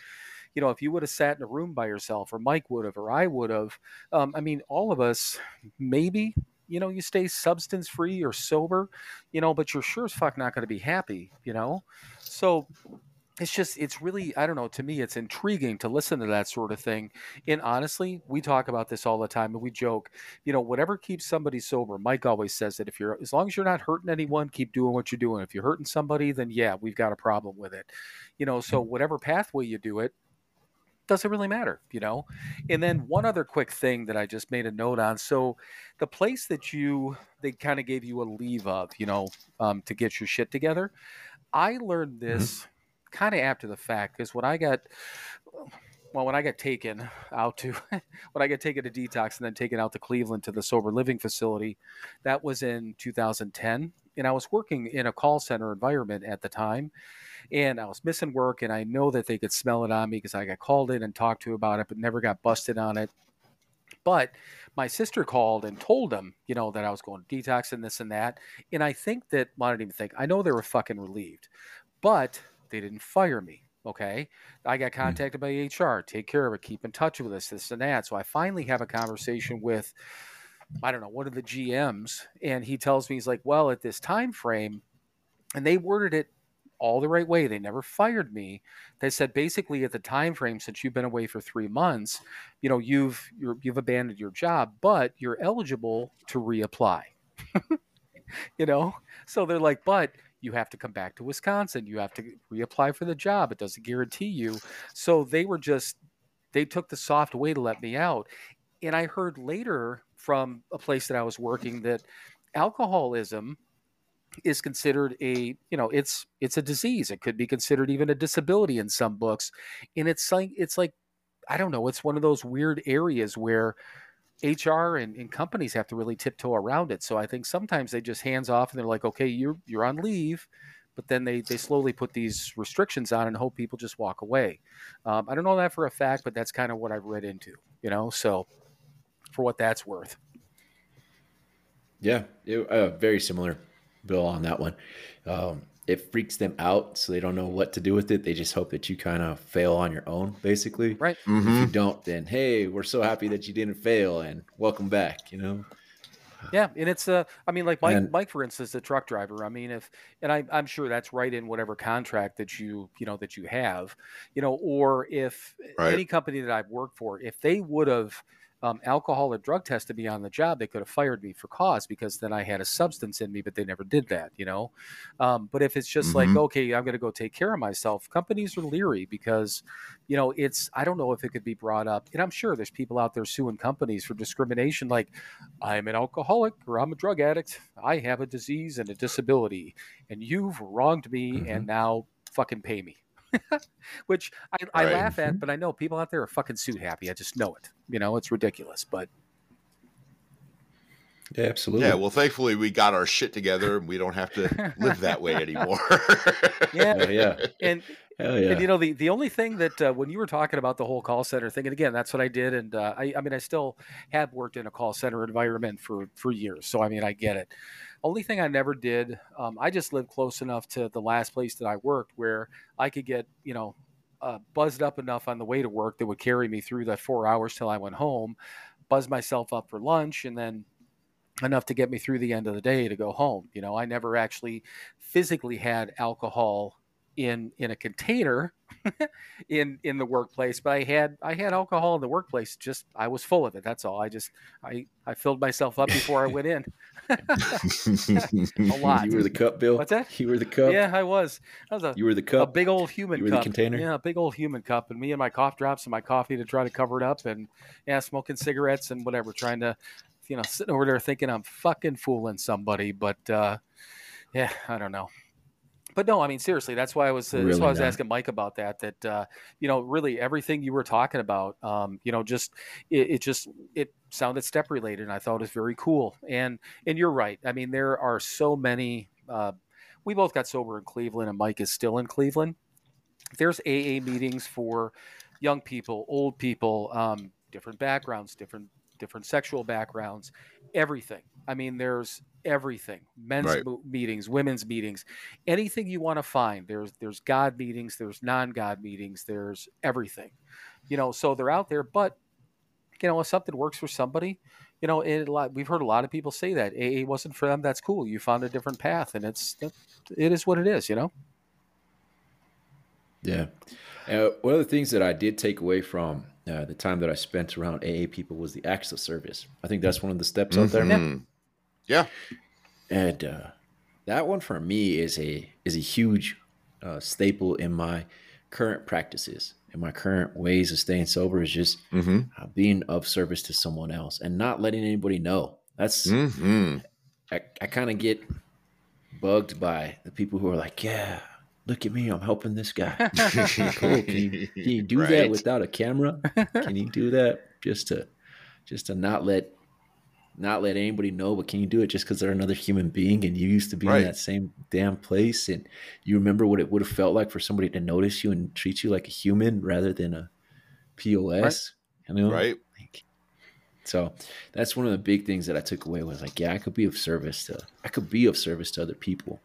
You know, if you would have sat in a room by yourself, or Mike would have, or I would have, um, I mean, all of us, maybe, you know, you stay substance free or sober, you know, but you're sure as fuck not going to be happy, you know? So it's just it's really i don't know to me it's intriguing to listen to that sort of thing and honestly we talk about this all the time and we joke you know whatever keeps somebody sober mike always says that if you're as long as you're not hurting anyone keep doing what you're doing if you're hurting somebody then yeah we've got a problem with it you know so whatever pathway you do it doesn't really matter, you know. And then one other quick thing that I just made a note on. So, the place that you they kind of gave you a leave of, you know, um, to get your shit together. I learned this mm-hmm kind of after the fact because when I got well, when I got taken out to when I got taken to detox and then taken out to Cleveland to the sober living facility, that was in 2010, and I was working in a call center environment at the time, and I was missing work, and I know that they could smell it on me because I got called in and talked to about it, but never got busted on it. But my sister called and told them, you know, that I was going to detox and this and that, and I think that well, I didn't even think I know they were fucking relieved, but they didn't fire me. Okay. I got hmm. contacted by HR. Take care of it. Keep in touch with us, this and that. So I finally have a conversation with, I don't know, one of the GMs. And he tells me, he's like, well, at this time frame, and they worded it all the right way. They never fired me. They said basically at the time frame since you've been away for three months, you know, you've you have abandoned your job, but you're eligible to reapply. you know, so they're like, but you have to come back to Wisconsin. You have to reapply for the job. It doesn't guarantee you. So they were just, they took the soft way to let me out. And I heard later from a place that I was working that alcoholism is considered a you know it's it's a disease it could be considered even a disability in some books and it's like it's like i don't know it's one of those weird areas where HR and, and, companies have to really tiptoe around it. So I think sometimes they just hands off and they're like, okay, you're you're on leave, but then they they slowly put these restrictions on and hope people just walk away. Um, I don't know that for a fact, but that's kind of what I've read into, you know. So for what that's worth. Yeah, it, uh, very similar, Bill, on that one. Um, it freaks them out so they don't know what to do with it they just hope that you kind of fail on your own basically right mm-hmm. if you mm-hmm. don't then hey we're so happy that you didn't fail and welcome back you know yeah and it's uh i mean like mike and, mike for instance the truck driver i mean if and I, i'm sure that's right in whatever contract that you you know that you have you know or if right. any company that i've worked for if they would have um, alcohol or drug test to be on the job, they could have fired me for cause because then I had a substance in me, but they never did that, you know. Um, but if it's just mm-hmm. like, okay, I'm going to go take care of myself, companies are leery because, you know, it's I don't know if it could be brought up, and I'm sure there's people out there suing companies for discrimination, like I'm an alcoholic or I'm a drug addict, I have a disease and a disability, and you've wronged me, mm-hmm. and now fucking pay me. which I, I right. laugh at, mm-hmm. but I know people out there are fucking suit happy. I just know it. You know, it's ridiculous, but yeah, absolutely. Yeah, well, thankfully we got our shit together and we don't have to live that way anymore. yeah, yeah, and yeah. and you know the the only thing that uh, when you were talking about the whole call center thing, and again, that's what I did, and uh, I I mean I still have worked in a call center environment for for years, so I mean I get it. Only thing I never did, um, I just lived close enough to the last place that I worked where I could get, you know, uh, buzzed up enough on the way to work that would carry me through the four hours till I went home, buzz myself up for lunch, and then enough to get me through the end of the day to go home. You know, I never actually physically had alcohol in in a container in in the workplace but i had i had alcohol in the workplace. Just i was full of it. That's all. I just i i filled myself up before i went in. A lot. You were the cup bill? What's that? You were the cup? Yeah i was. I was a you were the cup? a big old human you were cup. the container? Yeah a big old human cup. And me and my cough drops and my coffee to try to cover it up and yeah smoking cigarettes and whatever trying to you know sitting over there thinking i'm fucking fooling somebody. But uh yeah i don't know but no, I mean seriously, that's why I was uh, really that's why I was not. asking Mike about that. That uh, you know, really everything you were talking about, um, you know, just it, it, just it sounded step related, and I thought it was very cool. And and you're right. I mean, there are so many. Uh, we both got sober in Cleveland, and Mike is still in Cleveland. There's AA meetings for young people, old people, um, different backgrounds, different different sexual backgrounds, everything. I mean, there's everything men's Right. mo- meetings women's meetings anything you want to find there's there's god meetings there's non-god meetings there's everything you know so they're out there but you know if something works for somebody you know it, a lot, we've heard a lot of people say that aa wasn't for them that's cool you found a different path and it's it is what it is you know Yeah. Uh, one of the things that I did take away from uh, the time that I spent around AA people was the acts of service. I think that's one of the steps out there. Mhm. Yeah. And uh, that one for me is a is a huge uh, staple in my current practices and my current ways of staying sober is just hmm uh, being of service to someone else and not letting anybody know. That's hmm I, I kind of get bugged by the people who are like, yeah, look at me, I'm helping this guy. cool. Can you, can you do that without a camera? Can you do that just to just to not let not let anybody know? But can you do it just because they're another human being and you used to be Right. in that same damn place and you remember what it would have felt like for somebody to notice you and treat you like a human rather than a POS? You know, Right. Like, so that's one of the big things that I took away was like, yeah, I could be of service to I could be of service to other people.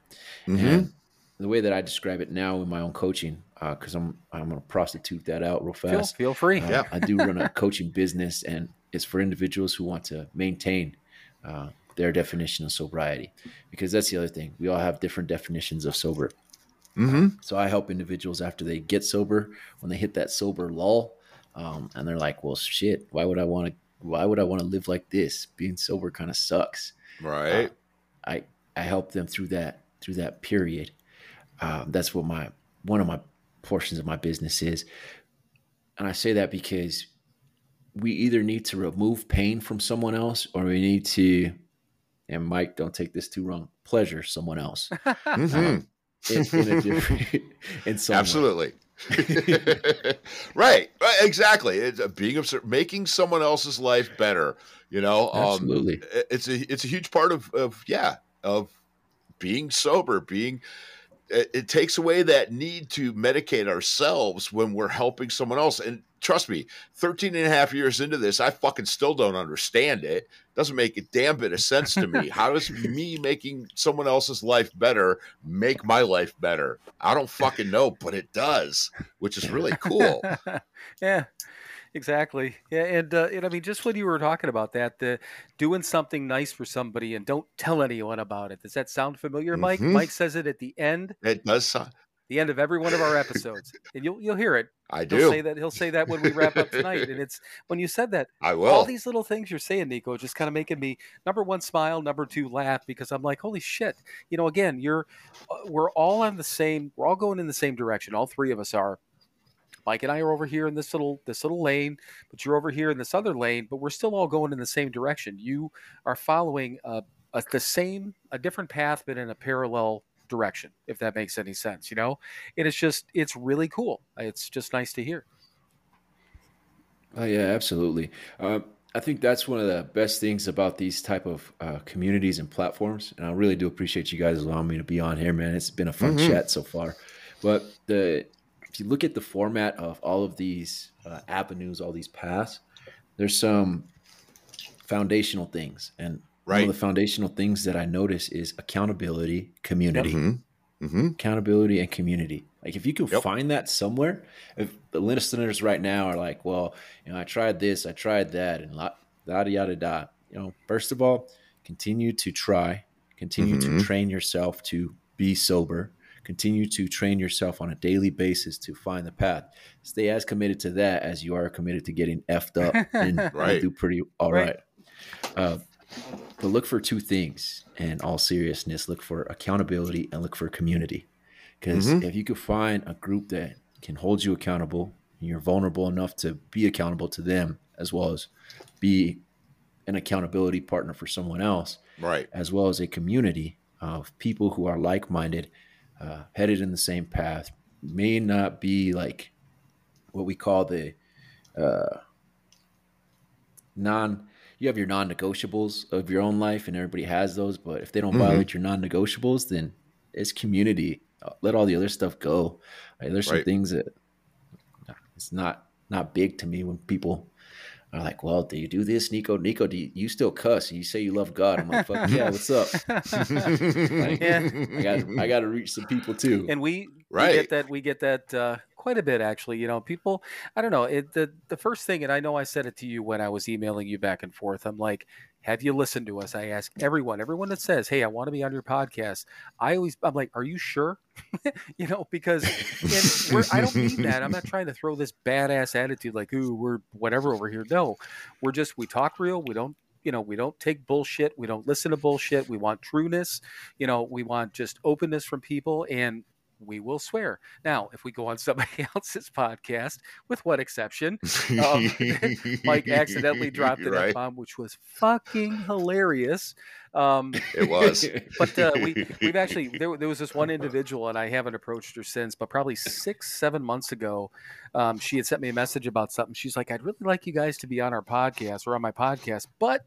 hmm And the way that I describe it now in my own coaching, because I'm I'm gonna prostitute that out real feel, fast. feel free Uh, Yeah. I do run a coaching business, and it's for individuals who want to maintain uh, their definition of sobriety, because that's the other thing. We all have different definitions of sober. hmm So I help individuals after they get sober, when they hit that sober lull, um, and they're like, "Well, shit, why would I want to? Why would I want to live like this? Being sober kind of sucks." Right. I I help them through that through that period. Um, that's what my one of my portions of my business is, and I say that because we either need to remove pain from someone else, or we need to. And Mike, don't take this too wrong. Pleasure someone else hmm in, in a different, in some. Absolutely. right. Right. Exactly. It's a being of making someone else's life better. You know. Um, Absolutely. it- it's a it's a huge part of of yeah of being sober. Being it, it takes away that need to medicate ourselves when we're helping someone else. And trust me, 13 and a half years into this, I fucking still don't understand it. Doesn't make a damn bit of sense to me. How does me making someone else's life better make my life better? I don't fucking know, but it does, which is really cool. yeah, exactly. Yeah, and uh, and I mean, just when you were talking about that, the doing something nice for somebody and don't tell anyone about it. Does that sound familiar, Mike? Mhm. Mike says it at the end, It does. sound- the end of every one of our episodes, and you'll you'll hear it. I do. He'll say that. He'll say that when we wrap up tonight, and it's when you said that. I will. All these little things you're saying, Nico, just kind of making me number one smile, number two laugh because I'm like, holy shit. You know, again, you're uh, we're all on the same. We're all going in the same direction. All three of us are. Mike and I are over here in this little this little lane, but you're over here in this other lane. But we're still all going in the same direction. You are following a, a the same a different path, but in a parallel direction. If that makes any sense, you know. And it's just it's really cool. It's just nice to hear. Oh yeah, absolutely. Uh, I think that's one of the best things about these type of uh, communities and platforms, and I really do appreciate you guys allowing me to be on here, man. It's been a fun Mhm. chat so far. But the if you look at the format of all of these uh, avenues, all these paths, there's some foundational things, and one of the foundational things that I notice is accountability, community hmm hmm accountability and community. Like if you can Yep. find that somewhere, if the listeners right now are like, well, you know, I tried this, I tried that, and la da yada da. da." You know, first of all, continue to try, continue Mhm. to train yourself to be sober, continue to train yourself on a daily basis to find the path. Stay as committed to that as you are committed to getting effed up and you'll Right. do pretty all Right. right. Uh, but look for two things in all seriousness look for accountability and look for community because Mhm. if you can find a group that can hold you accountable and you're vulnerable enough to be accountable to them as well as be an accountability partner for someone else Right. as well as a community of people who are like-minded uh, headed in the same path may not be like what we call the uh, non you have your non-negotiables of your own life and everybody has those but if they don't Mhm. violate your non-negotiables then it's community. Let all the other stuff go. Like, there's some things that it's not not big to me when people I'm like, well, do you do this, Nico? Nico, do you, you still cuss? You say you love God? I'm like, fuck yeah, what's up? Like, Yeah. I got I got to reach some people too. and we, we Right. get that we get that uh, quite a bit actually you know people i don't know it, the the first thing and i know i said it to you when i was emailing you back and forth i'm like have you listened to us? I ask everyone everyone that says hey i want to be on your podcast i always i'm like are you sure? You know because and we're, i don't mean that. I'm not trying to throw this badass attitude like ooh we're whatever over here. No we're just we talk real we don't you know we don't take bullshit we don't listen to bullshit we want trueness you know we want just openness from people and we will swear now if we go on somebody else's podcast with what exception um, mike accidentally dropped an right. f-bomb which was fucking hilarious um, It was. but uh, we we've actually there, there was this one individual and I haven't approached her since, but probably six seven months ago, um, she had sent me a message about something. She's like, "I'd really like you guys to be on our podcast or on my podcast, but."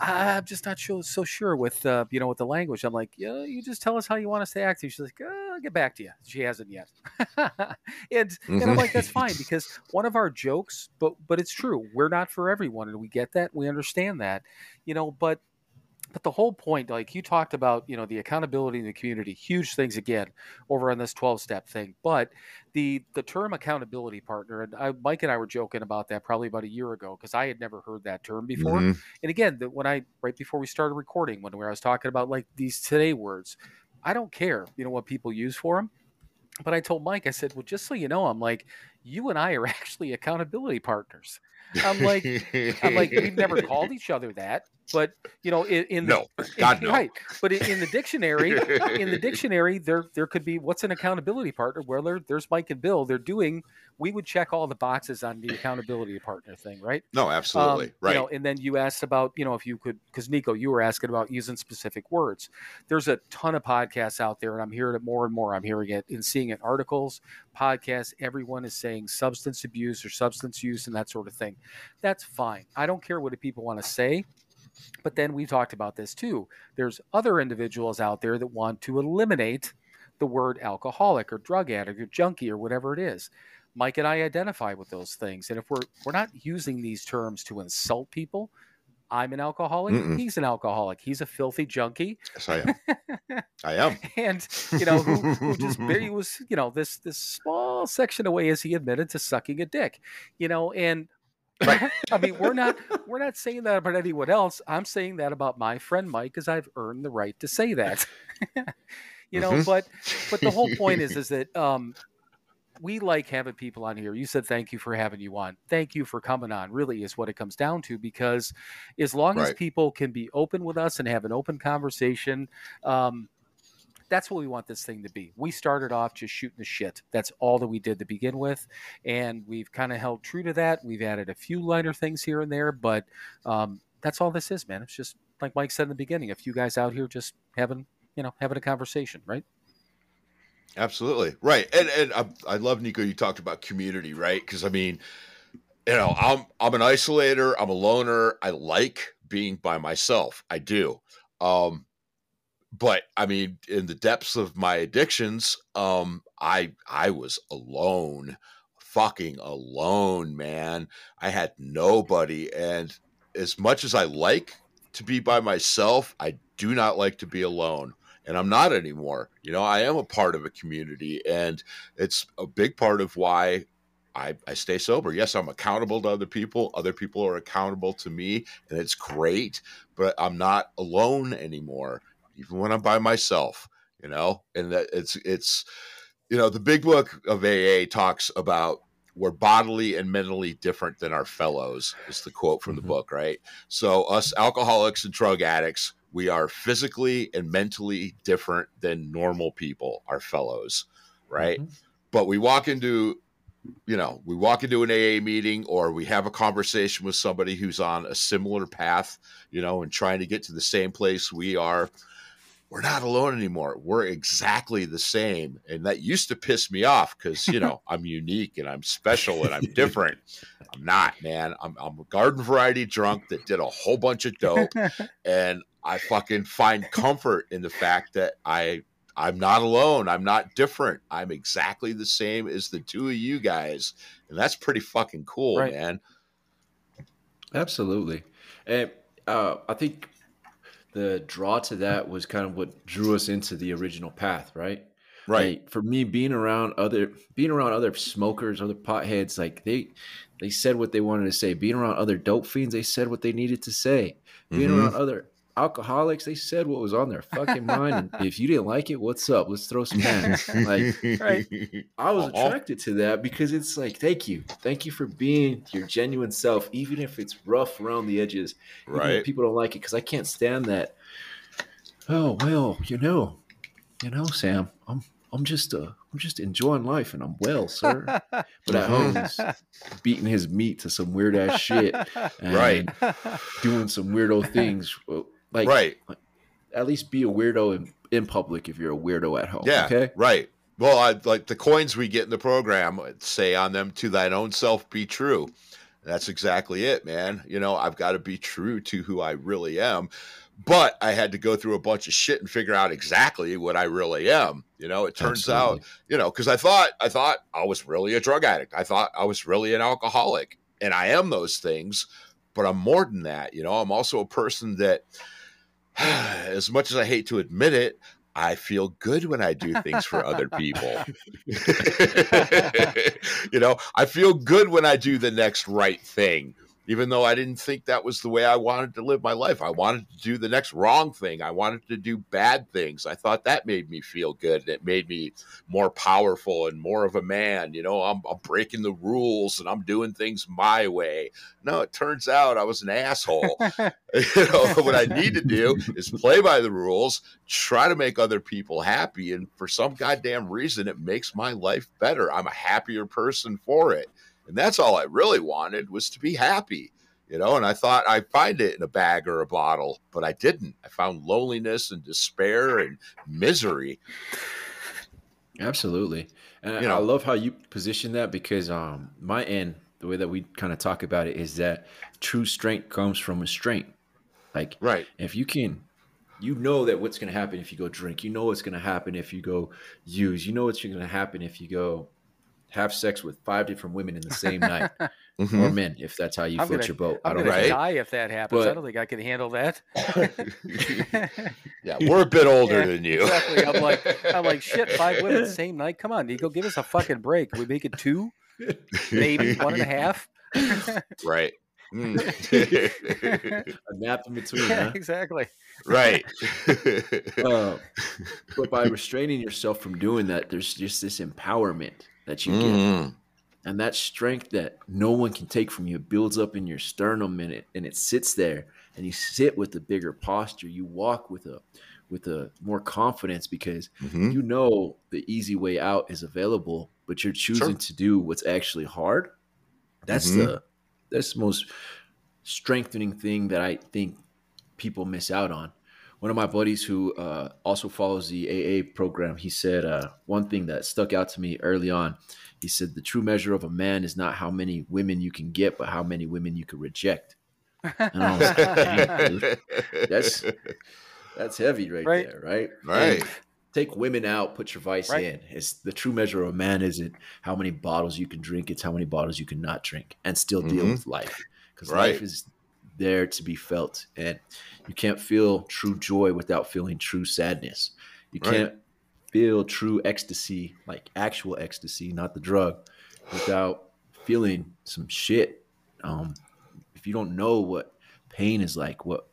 I'm just not so, so sure with uh, you know with the language. I'm like, yeah, you just tell us how you want us to act. She's like, uh, I'll get back to you. She hasn't yet, and and I'm like, that's fine because one of our jokes, but but it's true. We're not for everyone, and we get that. We understand that, you know. But but the whole point, like you talked about, you know, the accountability in the community, huge things again over on this 12 step thing. But the the term accountability partner, and I, Mike and I were joking about that probably about a year ago because I had never heard that term before. Mhm. And again, the, when I right before we started recording, when I was talking about like these today words, I don't care, you know, what people use for them. But I told Mike, I said, well, just so you know, I'm like, you and I are actually accountability partners. I'm like, I'm like, we've never called each other that, but you know, in, in the, No, God, no. right. But in, in the dictionary, in the dictionary, there there could be what's an accountability partner? Well, there, there's Mike and Bill. They're doing. We would check all the boxes on the accountability partner thing, right? No, absolutely. Um, right. You know, and then you asked about, you know, if you could, because Nico, you were asking about using specific words. There's a ton of podcasts out there, and I'm hearing it more and more. I'm hearing it and seeing it articles, podcasts. Everyone is saying substance abuse or substance use and that sort of thing. That's fine. I don't care what the people want to say. But then we talked about this too. There's other individuals out there that want to eliminate the word alcoholic or drug addict or junkie or whatever it is. Mike and I identify with those things. And if we're we're not using these terms to insult people, I'm an alcoholic, Mm-mm. he's an alcoholic, he's a filthy junkie, yes, I am. I am. and you know who, who just barely was you know this this small section away as he admitted to sucking a dick, you know, and I mean we're not we're not saying that about anyone else. I'm saying that about my friend Mike because I've earned the right to say that. you know, Mhm. but but the whole point is is that um we like having people on here. You said thank you for having you on. Thank you for coming on. Really is what it comes down to because as long as people can be open with us and have an open conversation, um, that's what we want this thing to be. We started off just shooting the shit. That's all that we did to begin with, and we've kind of held true to that. We've added a few lighter things here and there, but um, that's all this is, man. It's just like Mike said in the beginning, a few guys out here just having, you know, having a conversation, right? Absolutely right, and and I, I love Nico. You talked about community, right? Because I mean, you know, I'm I'm an isolator. I'm a loner. I like being by myself. I do. Um, but I mean, in the depths of my addictions, um, I I was alone, fucking alone, man. I had nobody, and as much as I like to be by myself, I do not like to be alone and I'm not anymore. You know, I am a part of a community, and it's a big part of why I, I stay sober. Yes, I'm accountable to other people. Other people are accountable to me, and it's great. But I'm not alone anymore, even when I'm by myself. You know, and that it's it's you know the big book of AA talks about we're bodily and mentally different than our fellows is the quote from the book right so us alcoholics and drug addicts we are physically and mentally different than normal people our fellows right Mhm. but we walk into you know we walk into an aa meeting or we have a conversation with somebody who's on a similar path you know and trying to get to the same place we are we're not alone anymore. We're exactly the same. And that used to piss me off because you know i'm unique and i'm special and i'm different. I'm not man. I'm, I'm a garden variety drunk that did a whole bunch of dope. And i fucking find comfort in the fact that i i'm not alone. I'm not different. I'm exactly the same as the two of you guys. And that's pretty fucking cool Right. man. Absolutely. And uh, I think the draw to that was kind of what drew us into the original path, right? Right. Like, for me, being around other being around other smokers, other potheads, like they they said what they wanted to say. Being around other dope fiends, they said what they needed to say. Being Mhm. around other alcoholics, they said what was on their fucking mind. And if you didn't like it, what's up? Let's throw some hands. like Right. I was Uh-huh. attracted to that because it's like, thank you, thank you for being your genuine self, even if it's rough around the edges. Right. people don't like it because I can't stand that. Oh well, you know, you know, Sam, I'm I'm just uh I'm just enjoying life and I'm well, sir. But at home, he's beating his meat to some weird ass shit, and Right. Doing some weirdo things, uh, like right. at least be a weirdo in, in public if you're a weirdo at home. Yeah. Okay. Right. Well, I, like the coins we get in the program uh, say on them, "To thine own self be true." That's exactly it, man. You know, I've got to be true to who I really am. But I had to go through a bunch of shit and figure out exactly what I really am. You know, it turns out, you know, because I thought I thought I was really a drug addict. I thought I was really an alcoholic, and I am those things. But I'm more than that. You know, I'm also a person that, as much as I hate to admit it, I feel good when I do things for other people. you know, I feel good when I do the next right thing, even though I didn't think that was the way I wanted to live my life. I wanted to do the next wrong thing. I wanted to do bad things. I thought that made me feel good. And it made me more powerful and more of a man. You know, I'm, I'm breaking the rules and I'm doing things my way. No, it turns out I was an asshole. you know, what I need to do is play by the rules, try to make other people happy. And for some goddamn reason, it makes my life better. I'm a happier person for it. And that's all I really wanted was to be happy, you know. And I thought I'd find it in a bag or a bottle, but I didn't. I found loneliness and despair and misery. Absolutely. And I- You I know. love how you position that because um my end, the way that we kind of talk about it is that true strength comes from restraint. Like Right. if you can you know that what's going to happen if you go drink. You know what's going to happen if you go use. You know what's going to happen if you go have sex with five different women in the same night or Mhm. men if that's how you I'm float your boat. I I'm don't know. Right. die if that happens. I don't think I can handle that. yeah, we're a bit older Yeah, than you. exactly. I'm like, I'm like, shit. Five women the same night. Come on, Nico, give us a fucking break. Can we make it two, maybe one and a half. right. Mm. A nap in between, yeah, huh? exactly. right. Uh, but by restraining yourself from doing that, there's just this empowerment that you get. Mhm. and that strength that no one can take from you builds up in your sternum and it and it sits there and you sit with a bigger posture you walk with a with a more confidence because Mhm. you know the easy way out is available but you're choosing Sure. to do what's actually hard that's Mhm. the that's the most strengthening thing that i think people miss out on one of my buddies who uh, also follows the aa program he said uh, one thing that stuck out to me early on he said the true measure of a man is not how many women you can get but how many women you can reject And I was like, dude, that's that's heavy right, Right. there right right. And take women out put your vice Right. in it's the true measure of a man isn't how many bottles you can drink it's how many bottles you can not drink and still deal Mhm. with life because Right. life is there to be felt and you can't feel true joy without feeling true sadness you Right. can't feel true ecstasy like actual ecstasy not the drug without feeling some shit um if you don't know what pain is like what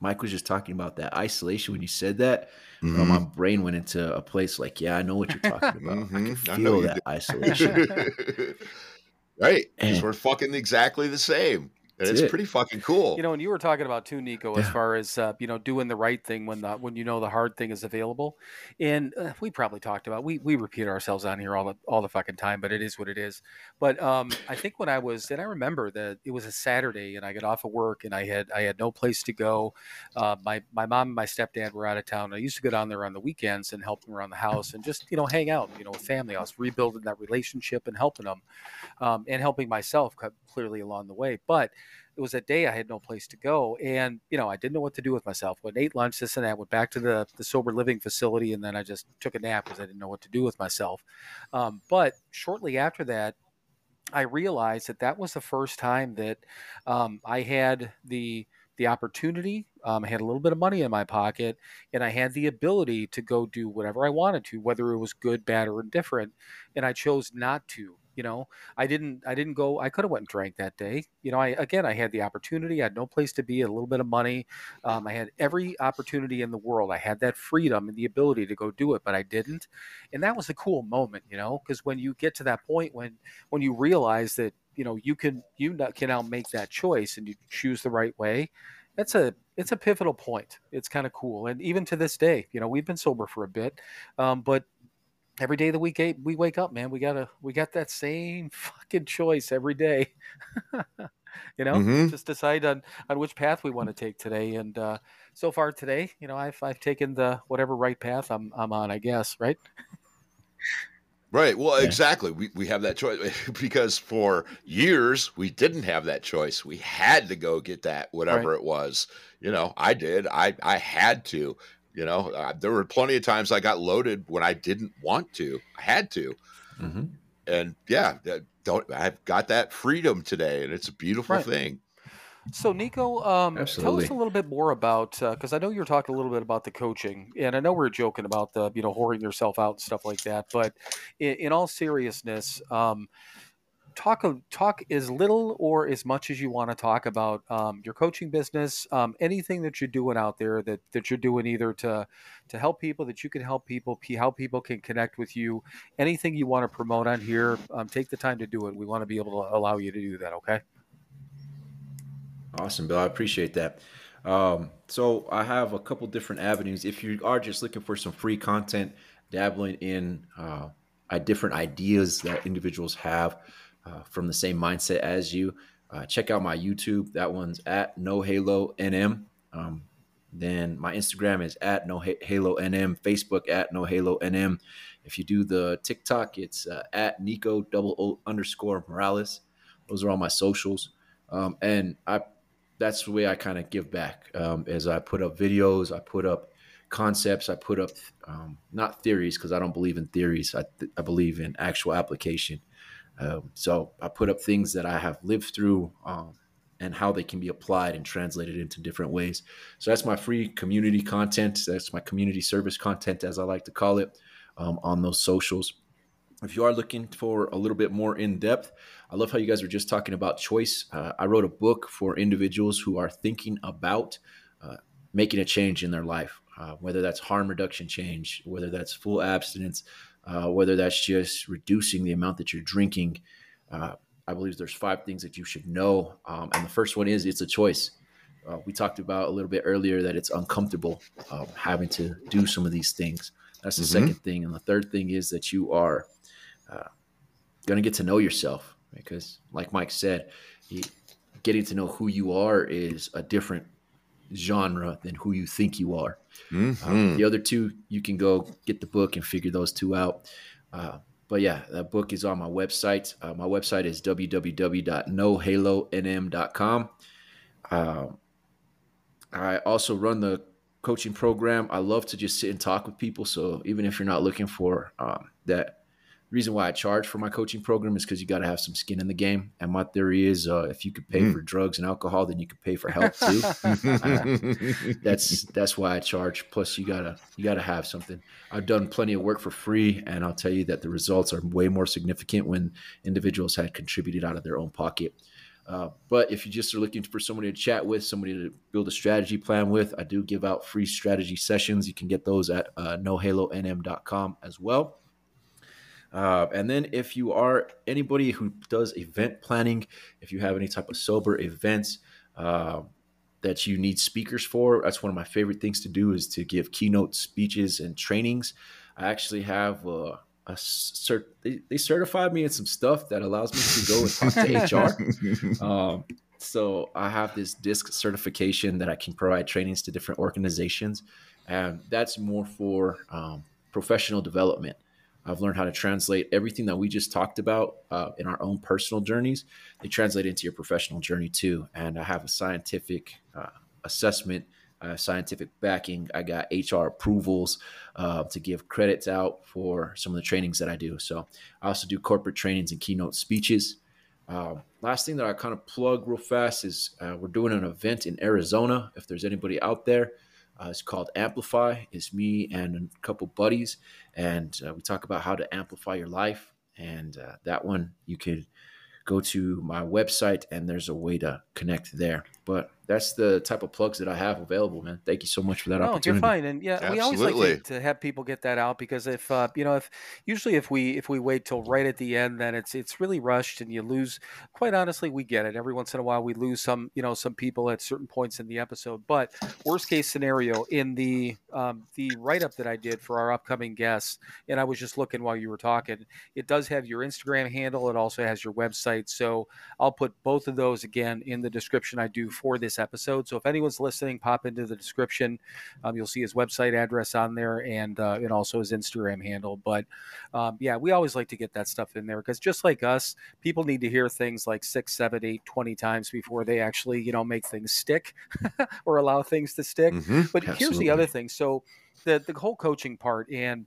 mike was just talking about that isolation when you said that uh, Mhm. my brain went into a place like yeah i know what you're talking about i can Mhm. I know feel you that isolation right. Because we're fucking exactly the same. And That's it's it. pretty fucking cool. You know, and you were talking about too, Nico, as Yeah. far as uh, you know, doing the right thing when the when you know the hard thing is available. And uh, we probably talked about we we repeat ourselves on here all the all the fucking time, but it is what it is. But um, I think when I was and I remember that it was a Saturday and I got off of work and I had I had no place to go. Uh, my my mom and my stepdad were out of town. I used to go down there on the weekends and help them around the house and just you know hang out, you know, with family. I was rebuilding that relationship and helping them, um, and helping myself clearly along the way. But it was a day I had no place to go, and you know I didn't know what to do with myself. Went ate lunch, this and that. Went back to the the sober living facility, and then I just took a nap because I didn't know what to do with myself. Um, but shortly after that, I realized that that was the first time that um, I had the the opportunity. Um, I had a little bit of money in my pocket, and I had the ability to go do whatever I wanted to, whether it was good, bad, or indifferent. And I chose not to. You know, I didn't. I didn't go. I could have went and drank that day. You know, I again, I had the opportunity. I had no place to be. A little bit of money. Um, I had every opportunity in the world. I had that freedom and the ability to go do it, but I didn't. And that was a cool moment. You know, because when you get to that point when when you realize that you know you can you can now make that choice and you choose the right way it's a it's a pivotal point it's kind of cool and even to this day you know we've been sober for a bit um, but every day of the week we wake up man we gotta we got that same fucking choice every day you know mm-hmm. just decide on on which path we want to take today and uh, so far today you know i've i've taken the whatever right path i'm i'm on i guess right Right. Well, yeah. exactly. We, we have that choice because for years we didn't have that choice. We had to go get that, whatever right. it was. You know, I did. I, I had to. You know, uh, there were plenty of times I got loaded when I didn't want to. I had to. Mm-hmm. And yeah, don't I've got that freedom today, and it's a beautiful right. thing. So, Nico, um, tell us a little bit more about because uh, I know you're talking a little bit about the coaching, and I know we are joking about the you know whoring yourself out and stuff like that. But in, in all seriousness, um, talk talk as little or as much as you want to talk about um, your coaching business, um, anything that you're doing out there that that you're doing either to to help people that you can help people, how people can connect with you, anything you want to promote on here. Um, take the time to do it. We want to be able to allow you to do that. Okay. Awesome, Bill. I appreciate that. Um, so I have a couple different avenues. If you are just looking for some free content, dabbling in uh, different ideas that individuals have uh, from the same mindset as you, uh, check out my YouTube. That one's at No Halo NM. Um, then my Instagram is at No Halo NM. Facebook at No Halo NM. If you do the TikTok, it's uh, at Nico double o underscore Morales. Those are all my socials. Um, and I that's the way I kind of give back. Um, as I put up videos, I put up concepts, I put up um, not theories because I don't believe in theories. I, th- I believe in actual application. Um, so I put up things that I have lived through um, and how they can be applied and translated into different ways. So that's my free community content. That's my community service content, as I like to call it, um, on those socials. If you are looking for a little bit more in depth, I love how you guys were just talking about choice. Uh, I wrote a book for individuals who are thinking about uh, making a change in their life, uh, whether that's harm reduction change, whether that's full abstinence, uh, whether that's just reducing the amount that you're drinking. Uh, I believe there's five things that you should know. Um, and the first one is it's a choice. Uh, we talked about a little bit earlier that it's uncomfortable um, having to do some of these things. That's the mm-hmm. second thing. And the third thing is that you are going to get to know yourself because like mike said he, getting to know who you are is a different genre than who you think you are. Mm-hmm. um, the other two you can go get the book and figure those two out. Uh, but yeah that book is on my website. Uh, my website is www.nohalonm.com uh, i also run the coaching program. I love to just sit and talk with people. So even if you're not looking for um, that reason why I charge for my coaching program is because you got to have some skin in the game. And my theory is, uh, if you could pay mm. for drugs and alcohol, then you could pay for health too. uh, that's that's why I charge. Plus, you gotta you gotta have something. I've done plenty of work for free, and I'll tell you that the results are way more significant when individuals had contributed out of their own pocket. Uh, but if you just are looking for somebody to chat with, somebody to build a strategy plan with, I do give out free strategy sessions. You can get those at uh, nohalonm.com as well. Uh, and then if you are anybody who does event planning, if you have any type of sober events uh, that you need speakers for, that's one of my favorite things to do is to give keynote speeches and trainings. I actually have uh, a cert. They, they certified me in some stuff that allows me to go and talk to HR. Um, so I have this DISC certification that I can provide trainings to different organizations, and that's more for um, professional development. I've learned how to translate everything that we just talked about uh, in our own personal journeys. They translate into your professional journey too. And I have a scientific uh, assessment, uh, scientific backing. I got HR approvals uh, to give credits out for some of the trainings that I do. So I also do corporate trainings and keynote speeches. Uh, last thing that I kind of plug real fast is uh, we're doing an event in Arizona. If there's anybody out there, uh, it's called Amplify. It's me and a couple buddies, and uh, we talk about how to amplify your life. And uh, that one you can go to my website, and there's a way to connect there. But that's the type of plugs that I have available, man. Thank you so much for that no, opportunity. you're fine, and yeah, we always like to, to have people get that out because if uh, you know, if usually if we if we wait till right at the end, then it's it's really rushed and you lose. Quite honestly, we get it. Every once in a while, we lose some you know some people at certain points in the episode. But worst case scenario in the um, the write up that I did for our upcoming guests, and I was just looking while you were talking. It does have your Instagram handle. It also has your website. So I'll put both of those again in the description I do for this episode. So if anyone's listening, pop into the description. Um, you'll see his website address on there and uh, and also his Instagram handle. But um, yeah, we always like to get that stuff in there because just like us, people need to hear things like six, seven, eight, twenty times before they actually you know make things stick or allow things to stick. Mhm. But here's the other thing. So the the whole coaching part and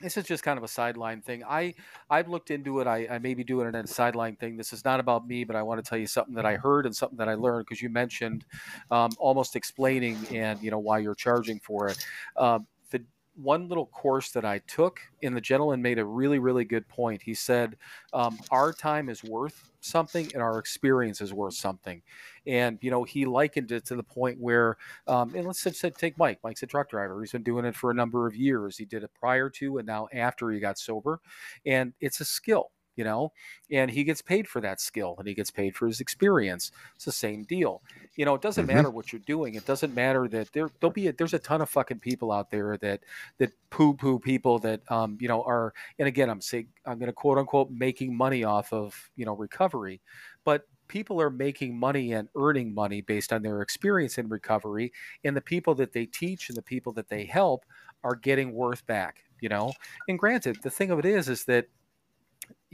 this is just kind of a sideline thing. I I've looked into it. I, I may be doing it as a sideline thing. This is not about me, but I want to tell you something that I heard and something that I learned because you mentioned um, almost explaining and you know why you're charging for it. Um, the one little course that I took, and the gentleman made a really really good point. He said um, our time is worth something and our experience is worth something. And you know he likened it to the point where um, and let's just take Mike. Mike's a truck driver. He's been doing it for a number of years. He did it prior to and now after he got sober. And it's a skill, you know, and he gets paid for that skill and he gets paid for his experience. It's the same deal. You know, it doesn't Mhm. matter what you're doing. It doesn't matter that there there'll be a, there's a ton of fucking people out there that that poo poo people that um you know are and again I'm saying I'm going to quote unquote making money off of you know recovery, but people are making money and earning money based on their experience in recovery and the people that they teach and the people that they help are getting worth back you know and granted the thing of it is is that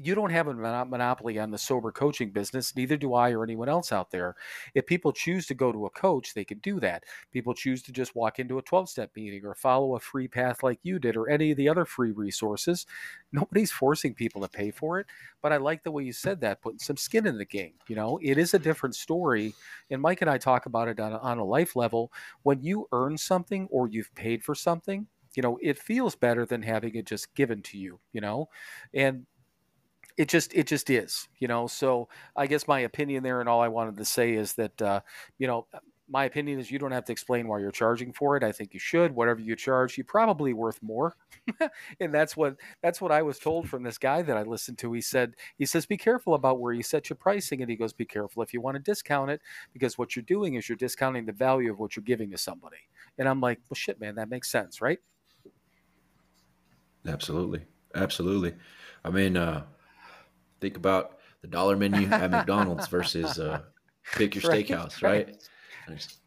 you don't have a mono- monopoly on the sober coaching business neither do i or anyone else out there. If people choose to go to a coach they can do that. People choose to just walk into a 12-step meeting or follow a free path like you did or any of the other free resources. Nobody's forcing people to pay for it but i like the way you said that putting some skin in the game you know? It is a different story and mike and i talk about it on, a- on a life level. When you earn something or you've paid for something you know it feels better than having it just given to you you know? And it just it just is you know? So i guess my opinion there and all i wanted to say is that uh, you know my opinion is you don't have to explain why you're charging for it. I think you should. Whatever you charge you're probably worth more. And that's what that's what i was told from this guy that i listened to. He said he says be careful about where you set your pricing. And he goes be careful if you want to discount it because what you're doing is you're discounting the value of what you're giving to somebody. And i'm like well shit man that makes sense right? Absolutely. Absolutely. I mean, uh, think about the dollar menu at McDonald's versus uh, Pick Your Right, Steakhouse, right. right? There's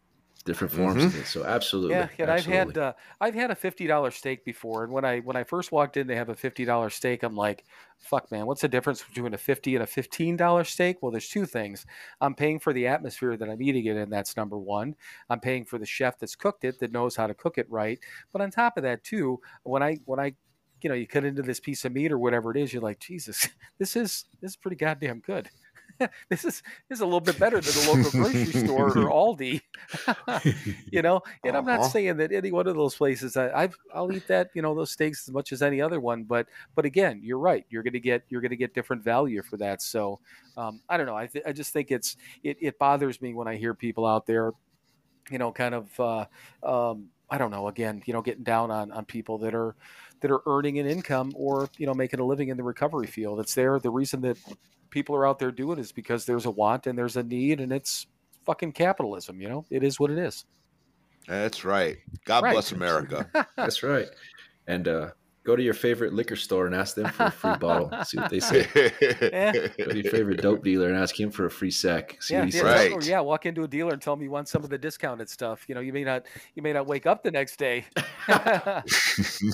different forms of it. So absolutely. Yeah, and I've had uh, I've had a fifty dollar steak before, and when I when I first walked in, they have a fifty dollar steak. I'm like, fuck, man, what's the difference between a fifty and a fifteen dollar steak? Well, there's two things. I'm paying for the atmosphere that I'm eating it in. That's number one. I'm paying for the chef that's cooked it that knows how to cook it right. But on top of that, too, when I when I you know you cut into this piece of meat or whatever it is, you're like, Jesus, this is this is pretty goddamn good. this is this is a little bit better than the local grocery store or Aldi. you know, and I'm not Uh-huh. saying that any one of those places I, I've I'll eat that you know those steaks as much as any other one, but but again, you're right. You're gonna get you're gonna get different value for that. So um, I don't know. I th- I just think it's it, it bothers me when I hear people out there, you know, kind of uh, um, I don't know. Again, you know, getting down on on people that are that are earning an income or you know making a living in the recovery field. It's there. The reason that people are out there doing it is because there's a want and there's a need, and it's fucking capitalism. You know, it is what it is. That's right. God Right. bless America. That's right. And uh, go to your favorite liquor store and ask them for a free bottle. See what they say. Go to your favorite dope dealer and ask him for a free sack. See yeah, what he yeah, says. Right. or yeah. Walk into a dealer and tell me you want some of the discounted stuff. You know, you may not, you may not wake up the next day.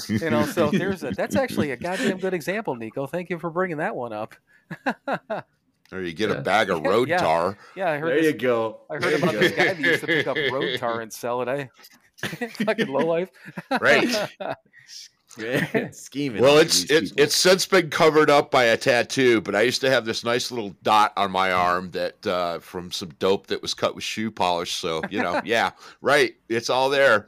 you know, so there's a. That's actually a goddamn good example, Nico. Thank you for bringing that one up. or you get Yeah. a bag of road Yeah. tar. Yeah, I heard. There this, you go. I There heard you about go. this guy that used to pick up road tar and sell it. I fucking low life. Right. scheming. Well, it's these it's people. it's since been covered up by a tattoo, but I used to have this nice little dot on my arm that uh, from some dope that was cut with shoe polish. So you know, yeah, right, it's all there.